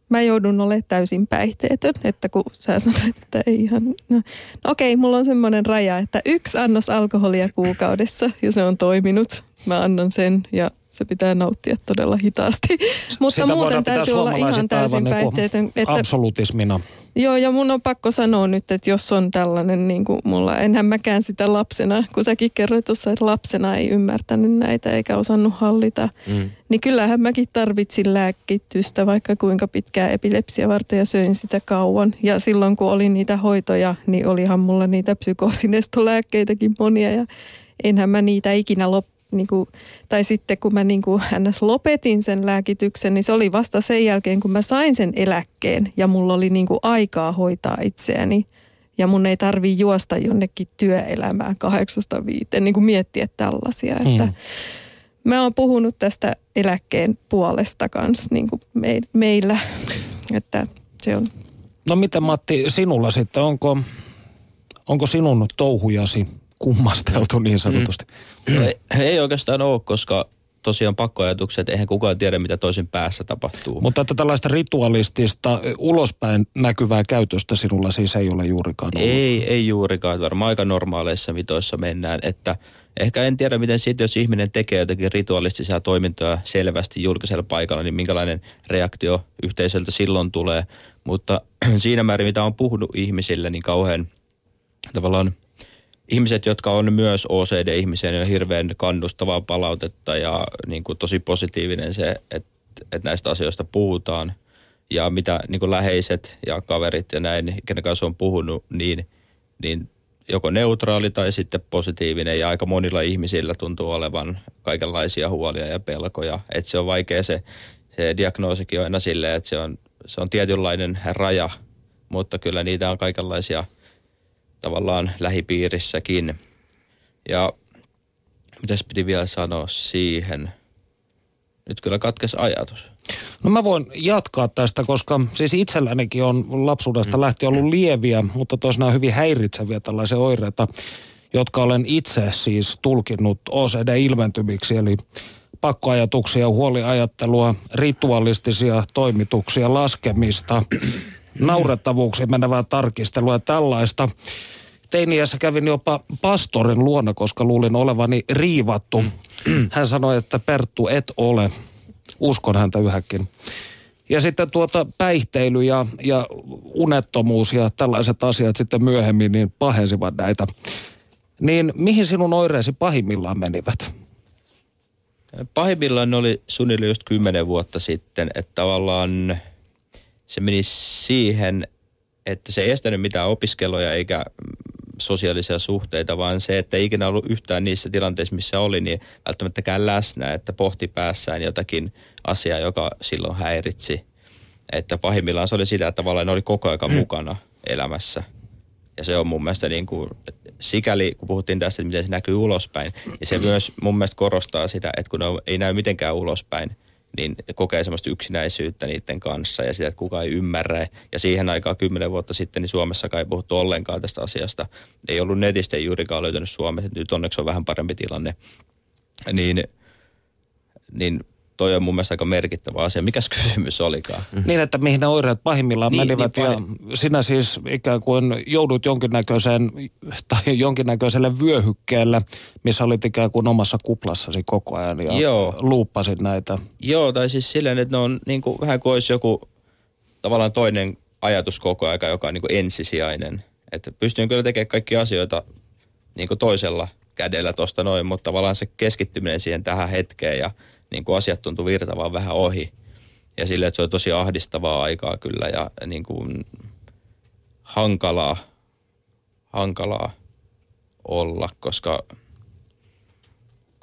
mä joudun olemaan täysin päihteetön, että kun sä sanoit, että ei ihan, no, no okei, mulla on semmoinen raja, että yksi annos alkoholia kuukaudessa ja se on toiminut. Mä annan sen ja se pitää nauttia todella hitaasti. [laughs] Mutta Sitä muuten täytyy olla ihan täysin niin päihteetön. Että Absolutismina. Joo, ja mun on pakko sanoa nyt, että jos on tällainen, niin kuin mulla, enhän mäkään sitä lapsena, kun säkin kerroit tuossa, että lapsena ei ymmärtänyt näitä eikä osannut hallita, Mm. niin kyllähän mäkin tarvitsin lääkitystä vaikka kuinka pitkää epilepsia varten ja söin sitä kauan. Ja silloin kun oli niitä hoitoja, niin olihan mulla niitä psykoosinestolääkkeitäkin monia ja enhän mä niitä ikinä lop, niin kuin, tai sitten kun mä niin kuin ns. lopetin sen lääkityksen, niin se oli vasta sen jälkeen, kun mä sain sen eläkkeen ja mulla oli niin kuin aikaa hoitaa itseäni. Ja mun ei tarvi juosta jonnekin työelämään kahdeksasta viiteen, niin kuin miettiä tällaisia. Että Mm. Mä oon puhunut tästä eläkkeen puolesta kanssa niin kuin me, meillä, että se on No miten Matti, sinulla sitten, onko, onko sinun touhujasi kummasteltu niin sanotusti? Ei, ei oikeastaan ole, koska tosiaan pakkoajatukset, eihän kukaan tiedä, mitä toisen päässä tapahtuu. Mutta että tällaista ritualistista, ulospäin näkyvää käytöstä sinulla siis ei ole juurikaan ollut. Ei, ei juurikaan. Varmaan aika normaaleissa mitoissa mennään. Että ehkä en tiedä, miten sitten, jos ihminen tekee jotakin ritualistisia toimintoja selvästi julkisella paikalla, niin minkälainen reaktio yhteisöltä silloin tulee. Mutta [clears throat] siinä määrin, mitä on puhunut ihmisille, niin kauhean tavallaan ihmiset, jotka on myös OCD-ihmisiä, niin on hirveän kannustavaa palautetta ja niin kuin tosi positiivinen se, että, että näistä asioista puhutaan. Ja mitä niin kuin läheiset ja kaverit ja näin, kenen kanssa on puhunut, niin, niin joko neutraali tai sitten positiivinen. Ja aika monilla ihmisillä tuntuu olevan kaikenlaisia huolia ja pelkoja. Että se on vaikea se, se diagnoosikin on aina silleen, että se on, se on tietynlainen raja, mutta kyllä niitä on kaikenlaisia tavallaan lähipiirissäkin. Ja mitäs piti vielä sanoa siihen? Nyt kyllä katkes ajatus. No mä voin jatkaa tästä, koska siis itsellänikin on lapsuudesta lähtien ollut lieviä, mutta toisinaan hyvin häiritseviä tällaisia oireita, jotka olen itse siis tulkinnut OCD-ilmentymiksi, eli pakkoajatuksia, huoliajattelua, ritualistisia toimituksia, laskemista, naurettavuuksiin menevää tarkistelua ja tällaista. Teiniässä kävin jopa pastorin luona, koska luulin olevani riivattu. Hän sanoi, että Perttu et ole. Uskon häntä yhäkin. Ja sitten tuota päihteily ja, ja unettomuus ja tällaiset asiat sitten myöhemmin niin pahensivat näitä. Niin mihin sinun oireesi pahimmillaan menivät? Pahimmillaan ne oli suunnilleen just kymmenen vuotta sitten, että tavallaan se meni siihen, että se ei estänyt mitään opiskeluja eikä mm, sosiaalisia suhteita, vaan se, että ei ikinä ollut yhtään niissä tilanteissa, missä oli, niin välttämättäkään läsnä, että pohti päässään jotakin asiaa, joka silloin häiritsi. Että pahimmillaan se oli sitä, että tavallaan ne oli koko ajan mukana elämässä. Ja se on mun mielestä niin kuin, sikäli, kun puhuttiin tästä, että miten se näkyy ulospäin, niin se [clears throat] myös mun mielestä korostaa sitä, että kun ne ei näy mitenkään ulospäin, niin kokee semmoista yksinäisyyttä niiden kanssa ja sitä, että kukaan ei ymmärrä. Ja siihen aikaan kymmenen vuotta sitten niin Suomessa ei puhuttu ollenkaan tästä asiasta. Ei ollut netistä ei juurikaan löytänyt Suomessa, nyt onneksi on vähän parempi tilanne. Niin, niin toi on mun mielestä aika merkittävä asia. Mikäs [laughs] kysymys olikaan? Mm-hmm. Niin, että mihin ne oireet pahimmillaan Niin, menivät niin ja sinä siis ikään kuin joudut jonkinnäköiseen tai jonkinnäköiselle vyöhykkeelle, missä olit ikään kuin omassa kuplassasi koko ajan ja Joo. luuppasit näitä. Joo, tai siis silleen, että ne on niin kuin, vähän kuin olisi joku tavallaan toinen ajatus koko aika, joka on niin kuin ensisijainen. Että pystyn kyllä tekemään kaikki asioita niin kuin toisella kädellä tuosta noin, mutta tavallaan se keskittyminen siihen tähän hetkeen ja niin kuin asiat tuntuu virtavaan vähän ohi. Ja silleen, että se on tosi ahdistavaa aikaa kyllä ja niin kuin hankalaa, hankalaa olla, koska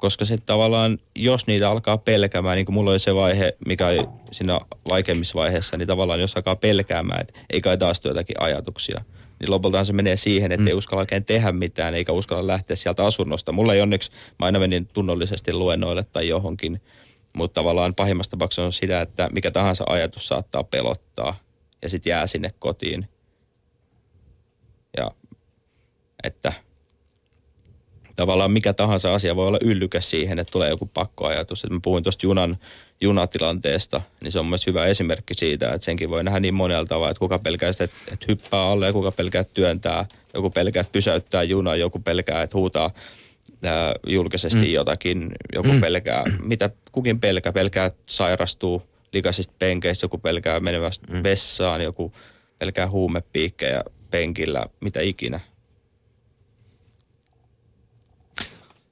koska sitten tavallaan, jos niitä alkaa pelkäämään, niin kuin mulla oli se vaihe, mikä oli siinä vaikeimmissa vaiheissa, niin tavallaan jos alkaa pelkäämään, että ei kai taas jotakin ajatuksia, niin lopultaan se menee siihen, että mm. ei uskalla oikein tehdä mitään, eikä uskalla lähteä sieltä asunnosta. Mulla ei onneksi, mä aina menin tunnollisesti luennoille tai johonkin, mutta tavallaan pahimmassa tapauksessa on sitä, että mikä tahansa ajatus saattaa pelottaa ja sitten jää sinne kotiin. Ja että tavallaan mikä tahansa asia voi olla yllykäs siihen, että tulee joku pakkoajatus. Että mä puhuin tuosta junan, junatilanteesta, niin se on myös hyvä esimerkki siitä, että senkin voi nähdä niin monella tavalla, että kuka pelkää sitä, että, hyppää alle ja kuka pelkää, työntää, joku pelkää, että pysäyttää junaa, joku pelkää, että huutaa ää, julkisesti mm. jotakin, joku mm. pelkää, mitä kukin pelkää, pelkää, sairastuu likaisista penkeistä, joku pelkää menevästä mm. vessaan, joku pelkää huumepiikkejä penkillä, mitä ikinä.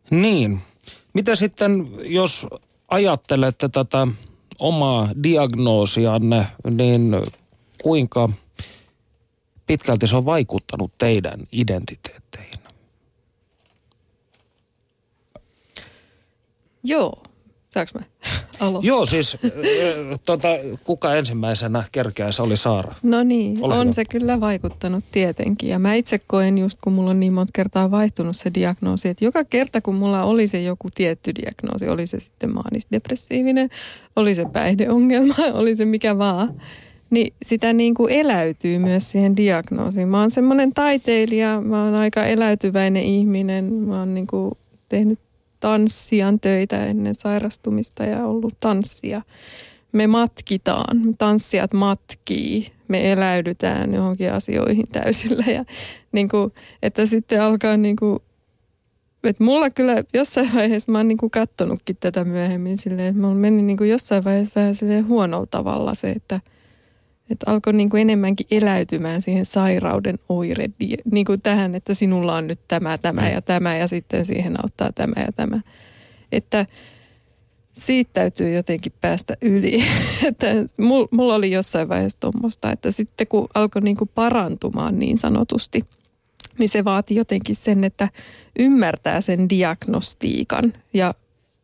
Niin. Mitä sitten, jos ajattelette tätä omaa diagnoosianne, niin kuinka pitkälti se on vaikuttanut teidän identiteetteihin? Joo. Saanko mä [laughs] aloittaa? Joo, siis tota, kuka ensimmäisenä kerkeä se oli Saara? No niin, Ole on hyvä. se kyllä vaikuttanut tietenkin. Ja mä itse koen just, kun mulla on niin monta kertaa vaihtunut se diagnoosi, että joka kerta kun mulla oli se joku tietty diagnoosi, oli se sitten maanisdepressiivinen, oli se päihdeongelma, [laughs] oli se mikä vaan, niin sitä niin kuin eläytyy myös siihen diagnoosiin. Mä oon semmoinen taiteilija, mä oon aika eläytyväinen ihminen, mä oon niin kuin tehnyt tanssijan töitä ennen sairastumista ja ollut tanssia. Me matkitaan, tanssijat matkii, me eläydytään johonkin asioihin täysillä ja niin kuin, että sitten alkaa niin kuin, että mulla kyllä jossain vaiheessa mä oon niin kuin kattonutkin tätä myöhemmin silleen, että mulla meni niin kuin jossain vaiheessa vähän silleen huonolla tavalla se, että, että alkoi niin kuin enemmänkin eläytymään siihen sairauden oire, niin kuin tähän, että sinulla on nyt tämä, tämä ja tämä ja sitten siihen auttaa tämä ja tämä. Että siitä täytyy jotenkin päästä yli. [laughs] että mul- mulla oli jossain vaiheessa tuommoista, että sitten kun alkoi niin kuin parantumaan niin sanotusti, niin se vaati jotenkin sen, että ymmärtää sen diagnostiikan. Ja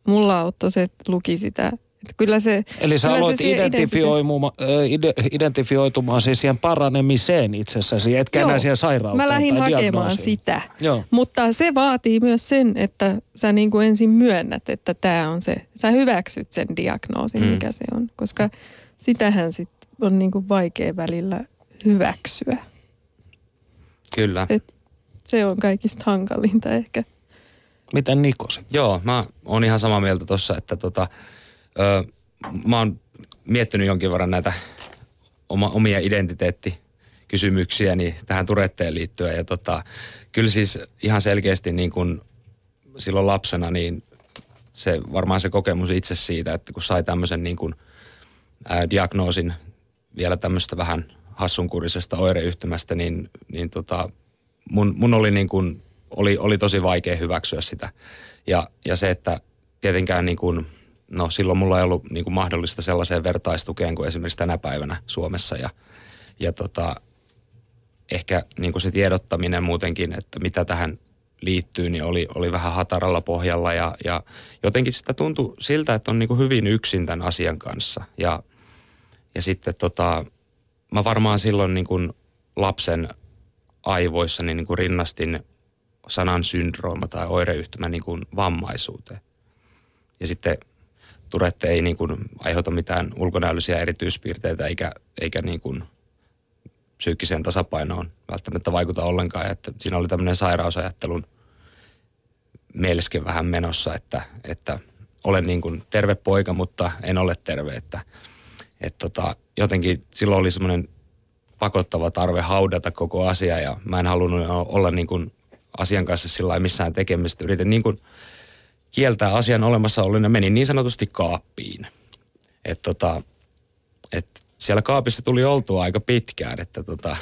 mulla auttoi se, että luki sitä kyllä se, Eli sä kyllä aloit se identifioimaan, ide, identifioitumaan siis siihen paranemiseen itsessäsi, etkä enää Joo. siihen sairauteen Mä lähdin tai hakemaan diagnoosiin. sitä. Joo. Mutta se vaatii myös sen, että sä niin kuin ensin myönnät, että tämä on se, sä hyväksyt sen diagnoosin, Mm. mikä se on. Koska sitähän sit on niin kuin vaikea välillä hyväksyä. Kyllä. Et se on kaikista hankalinta ehkä. Miten Niko sit? Joo, mä oon ihan samaa mieltä tossa, että tota, ö, mä oon miettinyt jonkin verran näitä oma, omia identiteettikysymyksiäni tähän Turetteen liittyen. Ja tota, kyllä siis ihan selkeästi niin kuin silloin lapsena, niin se varmaan se kokemus itse siitä, että kun sai tämmöisen niin kuin, ää, diagnoosin vielä tämmöistä vähän hassunkurisesta oireyhtymästä, niin, niin tota, mun, mun oli, niin kuin, oli, oli tosi vaikea hyväksyä sitä. Ja, ja se, että tietenkään niin kuin no silloin mulla ei ollut niin kuin mahdollista sellaiseen vertaistukeen kuin esimerkiksi tänä päivänä Suomessa. Ja, ja tota, ehkä niin kuin se tiedottaminen muutenkin, että mitä tähän liittyy, niin oli, oli vähän hataralla pohjalla. Ja, ja jotenkin sitä tuntui siltä, että on niin kuin hyvin yksin tämän asian kanssa. Ja, ja sitten tota, mä varmaan silloin niin kuin lapsen aivoissa niin kuin rinnastin sanan syndrooma tai oireyhtymä niin kuin vammaisuuteen. Ja sitten Turette ei niin kuin aiheuta mitään ulkonäöllisiä erityispiirteitä eikä, eikä niin kuin psyykkiseen tasapainoon välttämättä vaikuta ollenkaan. Että siinä oli tämmöinen sairausajattelun melske vähän menossa, että, että olen niin kuin terve poika, mutta en ole terve. Että, että tota, jotenkin silloin oli semmoinen pakottava tarve haudata koko asia ja mä en halunnut olla niin kuin asian kanssa sillä missään tekemistä. Yritin niin kuin kieltää asian olemassaolon ja menin niin sanotusti kaappiin. Et tota, et siellä kaapissa tuli oltua aika pitkään, että tota,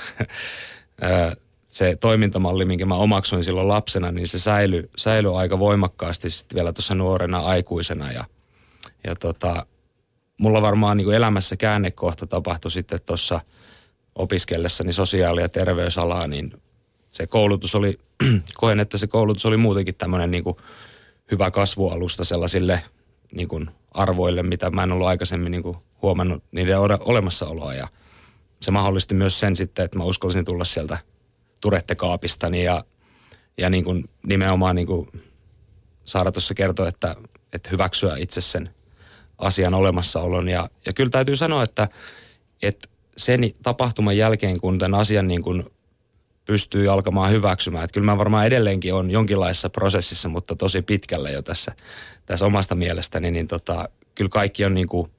[laughs] se toimintamalli, minkä mä omaksuin silloin lapsena, niin se säilyi, säilyi aika voimakkaasti sitten vielä tuossa nuorena aikuisena. Ja, ja tota, mulla varmaan niin kuin elämässä käännekohta tapahtui sitten tuossa opiskellessani sosiaali- ja terveysalaa, niin se koulutus oli, [clears throat] koen, että se koulutus oli muutenkin tämmöinen niin kuin hyvä kasvualusta sellaisille niin kuin arvoille, mitä mä en ollut aikaisemmin niin kuin huomannut niiden olemassaoloa. Ja se mahdollisti myös sen sitten, että mä uskallisin tulla sieltä turettekaapistani ja, ja niin kuin nimenomaan niin kuin saada tuossa kertoa, että, että hyväksyä itse sen asian olemassaolon. Ja, ja kyllä täytyy sanoa, että, että sen tapahtuman jälkeen, kun tämän asian niin kuin pystyy alkamaan hyväksymään. Että kyllä mä varmaan edelleenkin on jonkinlaisessa prosessissa, mutta tosi pitkällä jo tässä, tässä omasta mielestäni, niin tota, kyllä kaikki on niin kuin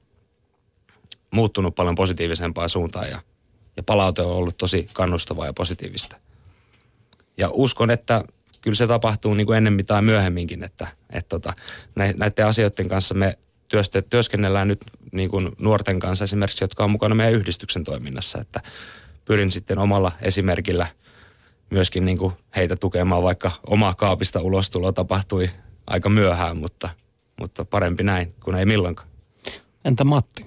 muuttunut paljon positiivisempaan suuntaan ja, ja palaute on ollut tosi kannustavaa ja positiivista. Ja uskon, että kyllä se tapahtuu niin kuin ennemmin tai myöhemminkin, että, että tota, näiden asioiden kanssa me työste, työskennellään nyt niin kuin nuorten kanssa esimerkiksi, jotka on mukana meidän yhdistyksen toiminnassa, että pyrin sitten omalla esimerkillä – myöskin niin kuin heitä tukemaan, vaikka oma kaapista ulostulo tapahtui aika myöhään, mutta, mutta parempi näin kuin ei milloinkaan. Entä Matti?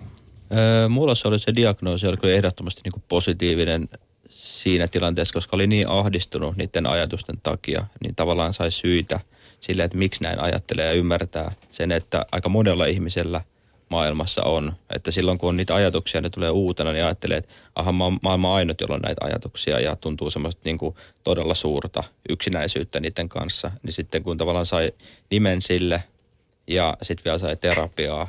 Öö, mulla se oli se diagnoosi, oli kyllä ehdottomasti niin kuin positiivinen siinä tilanteessa, koska oli niin ahdistunut niiden ajatusten takia, niin tavallaan sai syitä sille, että miksi näin ajattelee ja ymmärtää sen, että aika monella ihmisellä – maailmassa on. Että silloin kun on niitä ajatuksia, ne tulee uutena, niin ajattelee, että aha, mä oon maailman ainut, jolla on näitä ajatuksia ja tuntuu semmoista niin kuin todella suurta yksinäisyyttä niiden kanssa. Niin sitten kun tavallaan sai nimen sille ja sitten vielä sai terapiaa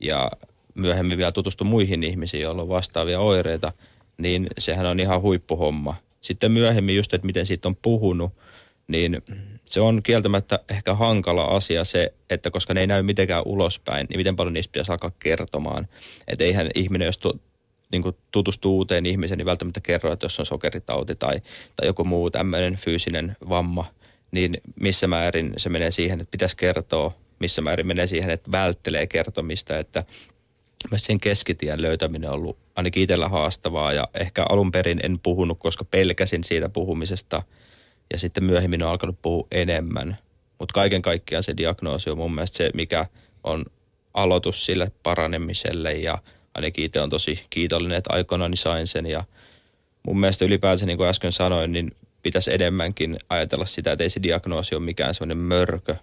ja myöhemmin vielä tutustu muihin ihmisiin, joilla on vastaavia oireita, niin sehän on ihan huippuhomma. Sitten myöhemmin just, että miten siitä on puhunut, niin se on kieltämättä ehkä hankala asia se, että koska ne ei näy mitenkään ulospäin, niin miten paljon niistä pitäisi alkaa kertomaan. Että eihän ihminen, jos tu, niin tutustuu uuteen ihmiseen, niin välttämättä kerro, että jos on sokeritauti tai, tai joku muu tämmöinen fyysinen vamma, niin missä määrin se menee siihen, että pitäisi kertoa, missä määrin menee siihen, että välttelee kertomista, että sen keskitien löytäminen on ollut ainakin itsellä haastavaa ja ehkä alun perin en puhunut, koska pelkäsin siitä puhumisesta – ja sitten myöhemmin on alkanut puhua enemmän. Mutta kaiken kaikkiaan se diagnoosi on mun mielestä se, mikä on aloitus sille paranemiselle ja ainakin itse on tosi kiitollinen, että aikoinaan sain sen ja mun mielestä ylipäänsä, niin kuin äsken sanoin, niin pitäisi enemmänkin ajatella sitä, että ei se diagnoosi ole mikään semmoinen mörkö.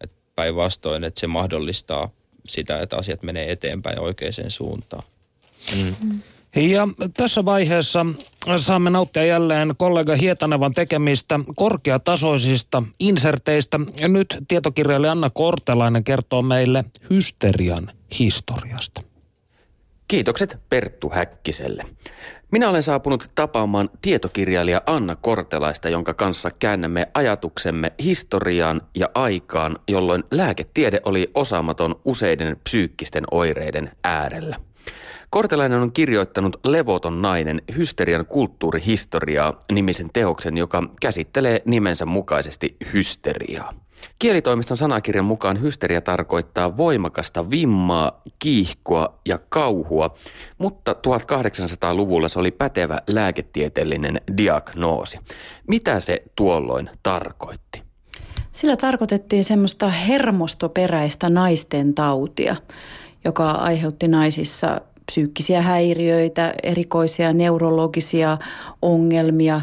Että päinvastoin, että se mahdollistaa sitä, että asiat menee eteenpäin oikeaan suuntaan. Mm. Mm. Ja tässä vaiheessa saamme nauttia jälleen kollega Hietanevan tekemistä korkeatasoisista inserteistä. Ja nyt tietokirjailija Anna Kortelainen kertoo meille hysterian historiasta. Kiitokset Perttu Häkkiselle. Minä olen saapunut tapaamaan tietokirjailija Anna Kortelaista, jonka kanssa käännämme ajatuksemme historiaan ja aikaan, jolloin lääketiede oli osaamaton useiden psyykkisten oireiden äärellä. Kortelainen on kirjoittanut Levoton nainen hysterian kulttuurihistoriaa nimisen teoksen, joka käsittelee nimensä mukaisesti hysteriaa. Kielitoimiston sanakirjan mukaan hysteria tarkoittaa voimakasta vimmaa, kiihkoa ja kauhua, mutta 1800-luvulla se oli pätevä lääketieteellinen diagnoosi. Mitä se tuolloin tarkoitti? Sillä tarkoitettiin semmoista hermostoperäistä naisten tautia, joka aiheutti naisissa psyykkisiä häiriöitä, erikoisia neurologisia ongelmia.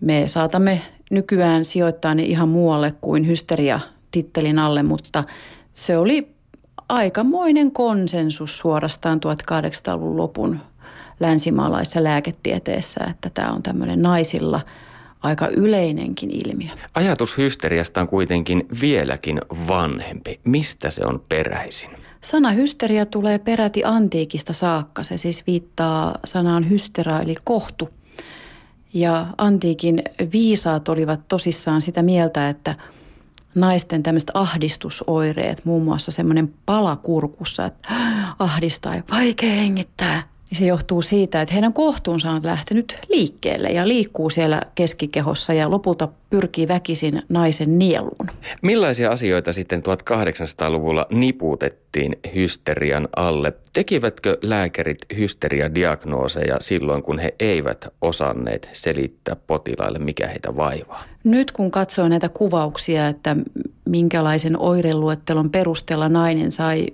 Me saatamme nykyään sijoittaa ne ihan muualle kuin hysteria-tittelin alle, mutta se oli aikamoinen konsensus suorastaan 1800-luvun lopun länsimaalaisessa lääketieteessä, että tämä on tämmöinen naisilla aika yleinenkin ilmiö. Ajatus hysteriasta on kuitenkin vieläkin vanhempi. Mistä se on peräisin? Sana hysteria tulee peräti antiikista saakka. Se siis viittaa sanaan hystera eli kohtu. Ja antiikin viisaat olivat tosissaan sitä mieltä, että naisten tämmöiset ahdistusoireet, muun muassa semmoinen pala kurkussa, että ahdistaa ja vaikea hengittää, niin se johtuu siitä, että heidän kohtuunsa on lähtenyt liikkeelle ja liikkuu siellä keskikehossa ja lopulta pyrkii väkisin naisen nieluun. Millaisia asioita sitten 1800-luvulla niputettiin hysterian alle? Tekivätkö lääkärit hysteriadiagnooseja silloin, kun he eivät osanneet selittää potilaille, mikä heitä vaivaa? Nyt kun katsoo näitä kuvauksia, että minkälaisen oireluettelon perusteella nainen sai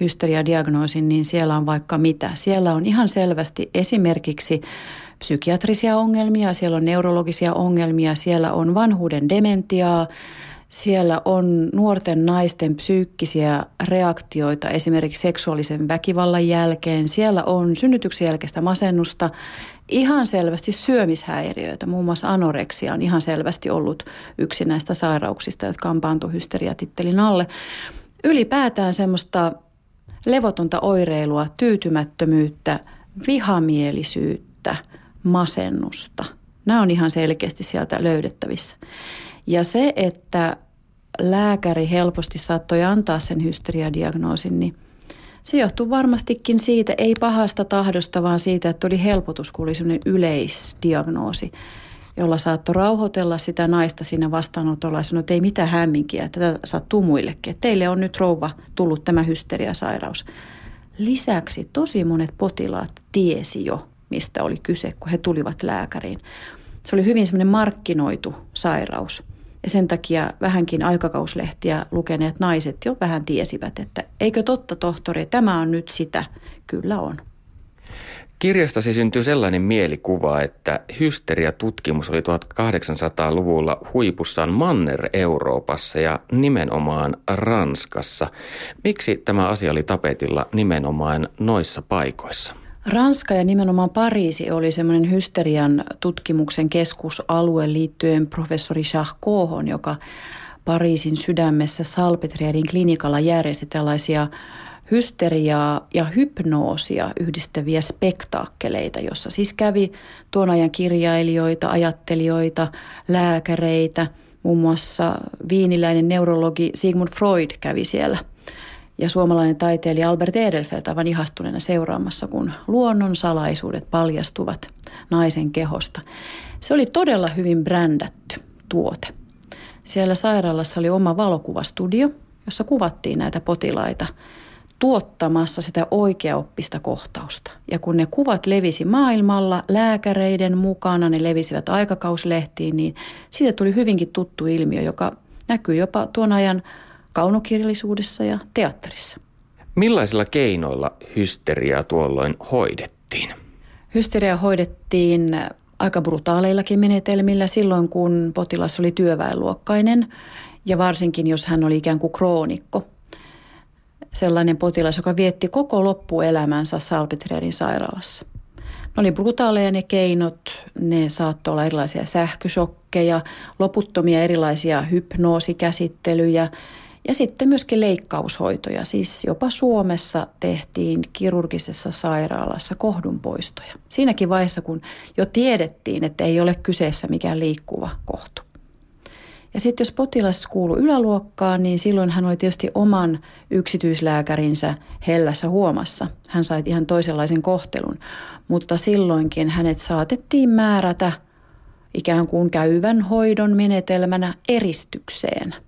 hysteriadiagnoosin, niin siellä on vaikka mitä. Siellä on ihan selvästi esimerkiksi psykiatrisia ongelmia, siellä on neurologisia ongelmia, siellä on vanhuuden dementiaa, siellä on nuorten naisten psyykkisiä reaktioita esimerkiksi seksuaalisen väkivallan jälkeen. Siellä on synnytyksen jälkeistä masennusta, ihan selvästi syömishäiriöitä. Muun muassa anoreksia on ihan selvästi ollut yksi näistä sairauksista, jotka on pantu hysteriatittelin alle. Ylipäätään semmoista levotonta oireilua, tyytymättömyyttä, vihamielisyyttä, masennusta. Nämä on ihan selkeästi sieltä löydettävissä. Ja se, että lääkäri helposti saattoi antaa sen hysteriadiagnoosin, niin se johtuu varmastikin siitä, ei pahasta tahdosta, vaan siitä, että oli helpotus, kun oli sellainen yleisdiagnoosi, jolla saattoi rauhoitella sitä naista siinä vastaanotolla ja sanoi, että ei mitään hämminkiä, että tätä sattuu muillekin. Että teille on nyt rouva tullut tämä hysteriasairaus. Lisäksi tosi monet potilaat tiesi jo, mistä oli kyse, kun he tulivat lääkäriin. Se oli hyvin semmoinen markkinoitu sairaus. Ja sen takia vähänkin aikakauslehtiä lukeneet naiset jo vähän tiesivät, että eikö totta tohtori, tämä on nyt sitä. Kyllä on. Kirjastasi syntyy sellainen mielikuva, että hysteriatutkimus oli 1800-luvulla huipussaan Manner-Euroopassa ja nimenomaan Ranskassa. Miksi tämä asia oli tapetilla nimenomaan noissa paikoissa? Ranska ja nimenomaan Pariisi oli semmoinen hysterian tutkimuksen keskusalue liittyen professori Charcothon, joka Pariisin sydämessä Salpetriedin klinikalla järjesti tällaisia hysteriaa ja hypnoosia yhdistäviä spektaakkeleita, jossa siis kävi tuon ajan kirjailijoita, ajattelijoita, lääkäreitä, muun muassa viiniläinen neurologi Sigmund Freud kävi siellä – ja suomalainen taiteilija Albert Edelfelt aivan ihastuneena seuraamassa, kun luonnon salaisuudet paljastuvat naisen kehosta. Se oli todella hyvin brändätty tuote. Siellä sairaalassa oli oma valokuvastudio, jossa kuvattiin näitä potilaita tuottamassa sitä oikeaoppista kohtausta. Ja kun ne kuvat levisi maailmalla lääkäreiden mukana, ne levisivät aikakauslehtiin, niin siitä tuli hyvinkin tuttu ilmiö, joka näkyy jopa tuon ajan kaunokirjallisuudessa ja teatterissa. Millaisilla keinoilla hysteriaa tuolloin hoidettiin? Hysteria hoidettiin aika brutaaleillakin menetelmillä silloin, kun potilas oli työväenluokkainen ja varsinkin jos hän oli ikään kuin kroonikko. Sellainen potilas, joka vietti koko loppuelämänsä Salpetriedin sairaalassa. Ne oli brutaaleja ne keinot, ne saattoi olla erilaisia sähköshokkeja, loputtomia erilaisia hypnoosikäsittelyjä – ja sitten myöskin leikkaushoitoja, siis jopa Suomessa tehtiin kirurgisessa sairaalassa kohdunpoistoja. Siinäkin vaiheessa, kun jo tiedettiin, että ei ole kyseessä mikään liikkuva kohtu. Ja sitten jos potilas kuuluu yläluokkaan, niin silloin hän oli tietysti oman yksityislääkärinsä hellässä huomassa. Hän sai ihan toisenlaisen kohtelun, mutta silloinkin hänet saatettiin määrätä ikään kuin käyvän hoidon menetelmänä eristykseen –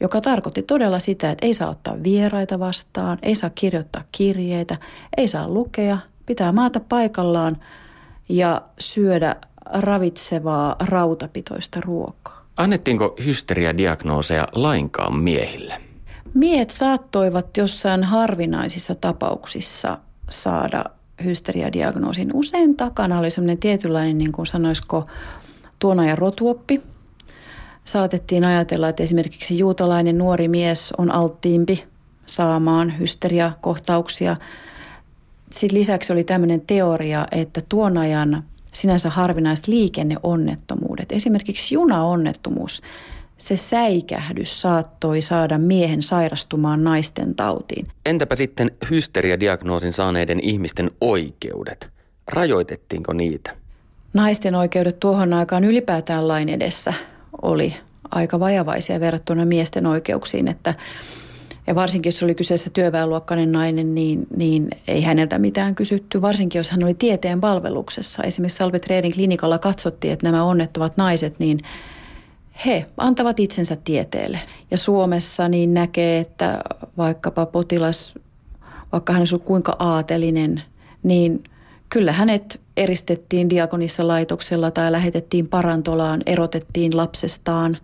joka tarkoitti todella sitä, että ei saa ottaa vieraita vastaan, ei saa kirjoittaa kirjeitä, ei saa lukea, pitää maata paikallaan ja syödä ravitsevaa rautapitoista ruokaa. Annettiinko hysteriadiagnooseja lainkaan miehille? Miehet saattoivat jossain harvinaisissa tapauksissa saada hysteriadiagnoosin. Usein takana oli semmoinen tietynlainen, niin kuin sanoisiko, tuon ajan rotuoppi. Saatettiin ajatella, että esimerkiksi juutalainen nuori mies on alttiimpi saamaan hysteriakohtauksia. Sitten lisäksi oli tämmöinen teoria, että tuon ajan sinänsä harvinaiset liikenneonnettomuudet, esimerkiksi junaonnettomuus, se säikähdys saattoi saada miehen sairastumaan naisten tautiin. Entäpä sitten hysteriadiagnoosin saaneiden ihmisten oikeudet? Rajoitettiinko niitä? Naisten oikeudet tuohon aikaan ylipäätään lain edessä oli aika vajavaisia verrattuna miesten oikeuksiin, että ja varsinkin jos oli kyseessä työväenluokkainen nainen, niin, niin ei häneltä mitään kysytty. Varsinkin jos hän oli tieteen palveluksessa. Esimerkiksi Salvetreerin klinikalla katsottiin, että nämä onnettomat naiset, niin he antavat itsensä tieteelle. Ja Suomessa niin näkee, että vaikkapa potilas, vaikka hän on kuinka aatelinen, niin kyllä hänet eristettiin diakonissa laitoksella tai lähetettiin parantolaan, erotettiin lapsestaan.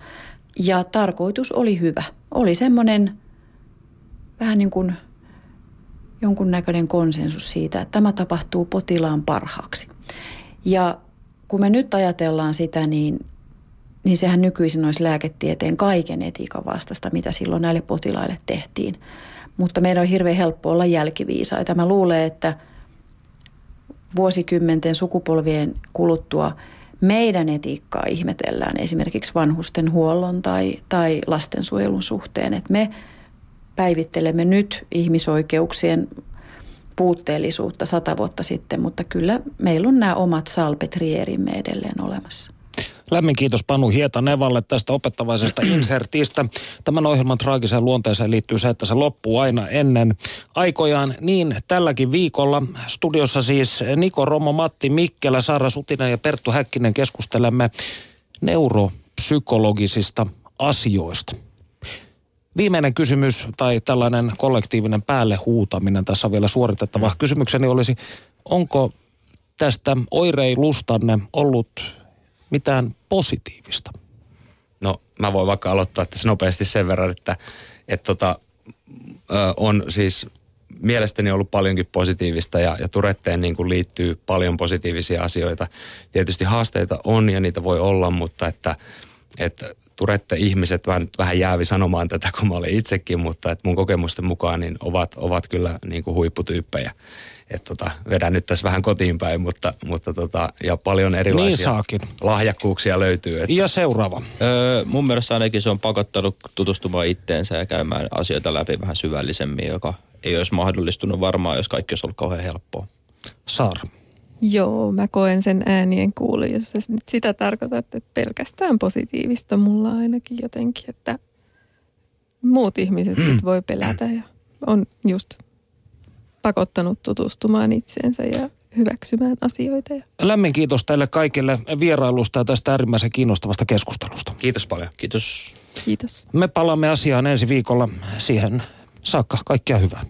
Ja tarkoitus oli hyvä. Oli semmoinen vähän niin kuin jonkunnäköinen konsensus siitä, että tämä tapahtuu potilaan parhaaksi. Ja kun me nyt ajatellaan sitä, niin, niin sehän nykyisin olisi lääketieteen kaiken etiikan vastasta, mitä silloin näille potilaille tehtiin. Mutta meidän on hirveän helppo olla jälkiviisaita. Mä luulen, että vuosikymmenten sukupolvien kuluttua meidän etiikkaa ihmetellään esimerkiksi vanhusten huollon tai, tai lastensuojelun suhteen. Että me päivittelemme nyt ihmisoikeuksien puutteellisuutta sata vuotta sitten, mutta kyllä meillä on nämä omat salpetrierimme edelleen olemassa. Lämmin kiitos Panu Hietanevalle tästä opettavaisesta [clears throat] insertistä. Tämän ohjelman traagiseen luonteeseen liittyy se, että se loppuu aina ennen aikojaan. Niin tälläkin viikolla studiossa siis Niko Romo, Matti Mikkelä, Saara Sutinen ja Perttu Häkkinen keskustelemme neuropsykologisista asioista. Viimeinen kysymys tai tällainen kollektiivinen päälle huutaminen tässä on vielä suoritettava. Mm. Kysymykseni olisi, onko tästä oireilustanne ollut mitään positiivista? No mä voin vaikka aloittaa tässä nopeasti sen verran, että, että tota, on siis mielestäni ollut paljonkin positiivista ja, ja Turetteen niin kuin liittyy paljon positiivisia asioita. Tietysti haasteita on ja niitä voi olla, mutta että, että turette ihmiset, mä nyt vähän jäävi sanomaan tätä, kun mä olen itsekin, mutta että mun kokemusten mukaan niin ovat, ovat kyllä niin kuin huipputyyppejä. Et tota, vedän nyt tässä vähän kotiin päin, mutta, mutta tota, ja paljon erilaisia niin lahjakkuuksia löytyy. Että. Ja seuraava. Öö, mun mielestä ainakin se on pakottanut tutustumaan itteensä ja käymään asioita läpi vähän syvällisemmin, joka ei olisi mahdollistunut varmaan, jos kaikki olisi ollut kauhean helppoa. Saara. Joo, mä koen sen äänien kuulun, jos sä nyt sitä tarkoitat, että pelkästään positiivista mulla ainakin jotenkin, että muut ihmiset sit voi pelätä ja on just pakottanut tutustumaan itseensä ja hyväksymään asioita. Lämmin kiitos teille kaikille vierailusta ja tästä äärimmäisen kiinnostavasta keskustelusta. Kiitos paljon. Kiitos. Kiitos. Me palaamme asiaan ensi viikolla. Siihen saakka kaikkea hyvää.